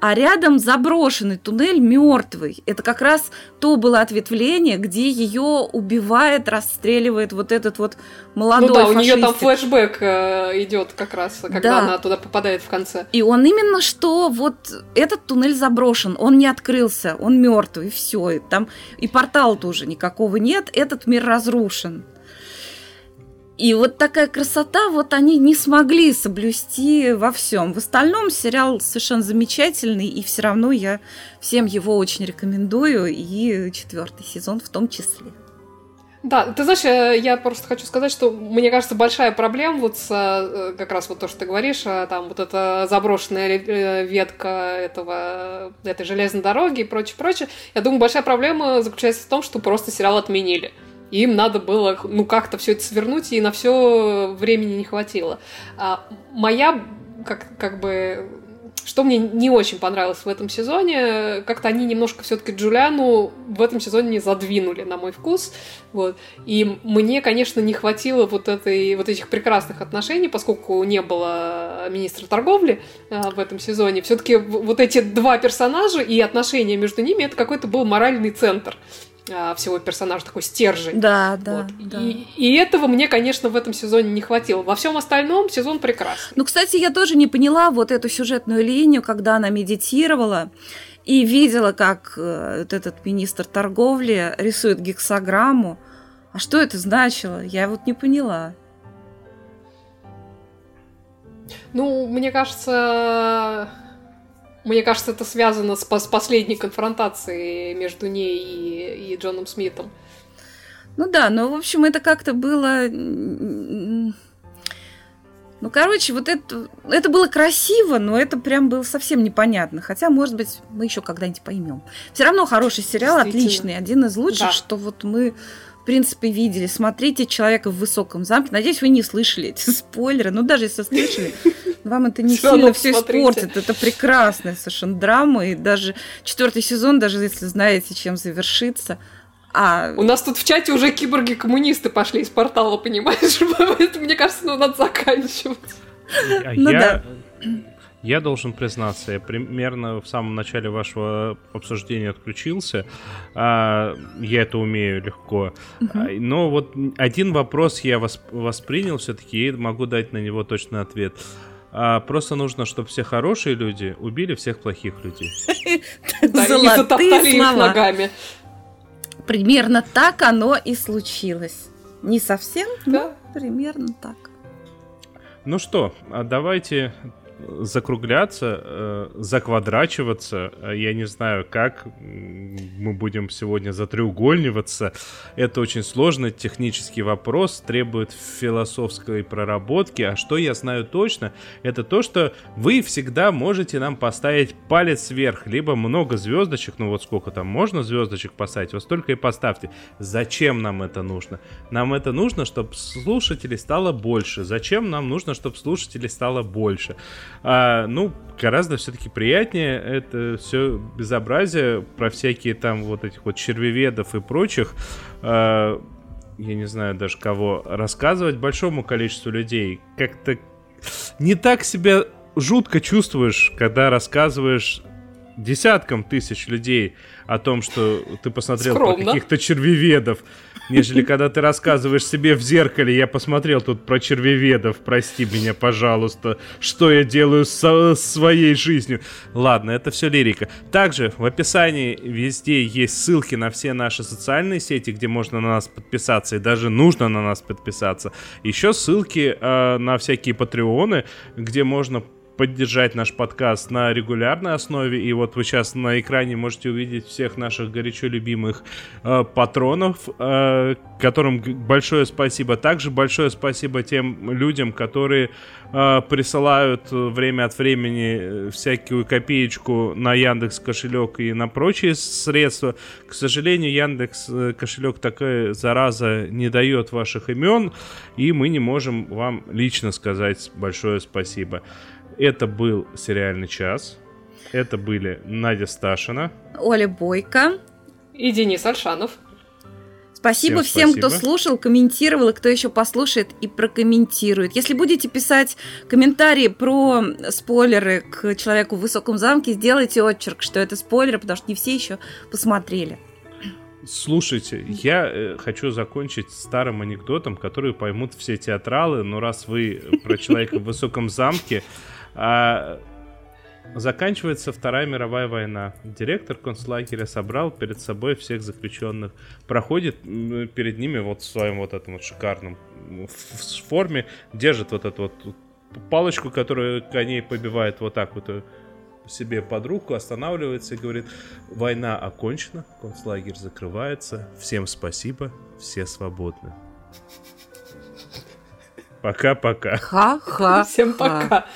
а рядом заброшенный туннель мертвый. Это как раз то было ответвление, где ее убивает, расстреливает вот этот вот молодой Ну да, фашистик. у нее там флешбэк э, идет как раз, когда да. она туда попадает в конце. И он именно что вот этот туннель заброшен, он не открылся, он мертвый, все. И там и портала тоже никакого нет, этот мир разрушен. И вот такая красота, вот они не смогли соблюсти во всем. В остальном сериал совершенно замечательный, и все равно я всем его очень рекомендую, и четвертый сезон в том числе. Да, ты знаешь, э, я просто хочу сказать, что мне кажется, большая проблема вот с э, как раз вот то, что ты говоришь, э, там вот эта заброшенная ветка этого, этой железной дороги и прочее, прочее. Я думаю, большая проблема заключается в том, что просто сериал отменили им надо было, ну, как-то все это свернуть, и на все времени не хватило. А моя, как, как бы, что мне не очень понравилось в этом сезоне, как-то они немножко все-таки Джулиану в этом сезоне не задвинули, на мой вкус. Вот. И мне, конечно, не хватило вот, этой, вот этих прекрасных отношений, поскольку не было министра торговли а, в этом сезоне. Все-таки вот эти два персонажа и отношения между ними это какой-то был моральный центр. А, всего персонажа, такой стержень. Да, да. Вот. да. И, и этого мне, конечно, в этом сезоне не хватило. Во всем остальном сезон прекрасный. Ну, кстати, я тоже не поняла вот эту сюжетную линию, когда она медитировала и видела, как э, вот этот министр торговли рисует гексограмму. А что это значило? Я вот не поняла. Ну, мне кажется, мне кажется, это связано с, с последней конфронтацией между ней и, и Джоном Смитом. Ну да, но, в общем, это как-то было... Ну, короче, вот это, это было красиво, но это прям было совсем непонятно. Хотя, может быть, мы еще когда-нибудь поймем. Все равно хороший сериал, отличный, один из лучших, да. что вот мы в принципе, видели. Смотрите «Человека в высоком замке». Надеюсь, вы не слышали эти спойлеры. Ну, даже если слышали, вам это не сильно все испортит. Это прекрасная совершенно драма. И даже четвертый сезон, даже если знаете, чем завершится, а... У нас тут в чате уже киборги-коммунисты пошли из портала, понимаешь? Мне кажется, ну надо заканчивать. Ну я, я должен признаться, я примерно в самом начале вашего обсуждения отключился. А, я это умею легко. Угу. Но вот один вопрос я воспринял все-таки и могу дать на него точный ответ. А, просто нужно, чтобы все хорошие люди убили всех плохих людей. Золотые слова. Примерно так оно и случилось. Не совсем, но примерно так. Ну что, а давайте закругляться, э, заквадрачиваться. Э, я не знаю, как мы будем сегодня затреугольниваться. Это очень сложный технический вопрос, требует философской проработки. А что я знаю точно, это то, что вы всегда можете нам поставить палец вверх, либо много звездочек, ну вот сколько там можно звездочек поставить, вот столько и поставьте. Зачем нам это нужно? Нам это нужно, чтобы слушателей стало больше. Зачем нам нужно, чтобы слушателей стало больше? А, ну, гораздо все-таки приятнее это все безобразие про всякие там вот этих вот червеведов и прочих. А, я не знаю даже кого рассказывать большому количеству людей. Как-то не так себя жутко чувствуешь, когда рассказываешь десяткам тысяч людей о том, что ты посмотрел Скромно. про каких-то червеведов, нежели когда ты рассказываешь себе в зеркале, я посмотрел тут про червеведов, прости меня, пожалуйста, что я делаю со своей жизнью. Ладно, это все лирика. Также в описании везде есть ссылки на все наши социальные сети, где можно на нас подписаться, и даже нужно на нас подписаться. Еще ссылки э, на всякие патреоны, где можно поддержать наш подкаст на регулярной основе. И вот вы сейчас на экране можете увидеть всех наших горячо любимых э, патронов, э, которым большое спасибо. Также большое спасибо тем людям, которые э, присылают время от времени всякую копеечку на Яндекс кошелек и на прочие средства. К сожалению, Яндекс э, кошелек такая зараза не дает ваших имен, и мы не можем вам лично сказать большое спасибо. Это был сериальный час. Это были Надя Сташина, Оля Бойко и Денис Альшанов. Спасибо всем, всем кто слушал, комментировал и кто еще послушает и прокомментирует. Если будете писать комментарии про спойлеры к человеку в высоком замке, сделайте отчерк, что это спойлеры, потому что не все еще посмотрели. Слушайте, я э, хочу закончить старым анекдотом, который поймут все театралы, но раз вы про человека в высоком замке, а, заканчивается Вторая мировая война. Директор концлагеря собрал перед собой всех заключенных. Проходит перед ними вот в своем вот этом вот шикарном форме, держит вот эту вот палочку, которую коней побивает вот так вот э, себе под руку, останавливается и говорит, война окончена, концлагерь закрывается, всем спасибо, все свободны. Пока-пока. Ха-ха. Всем пока.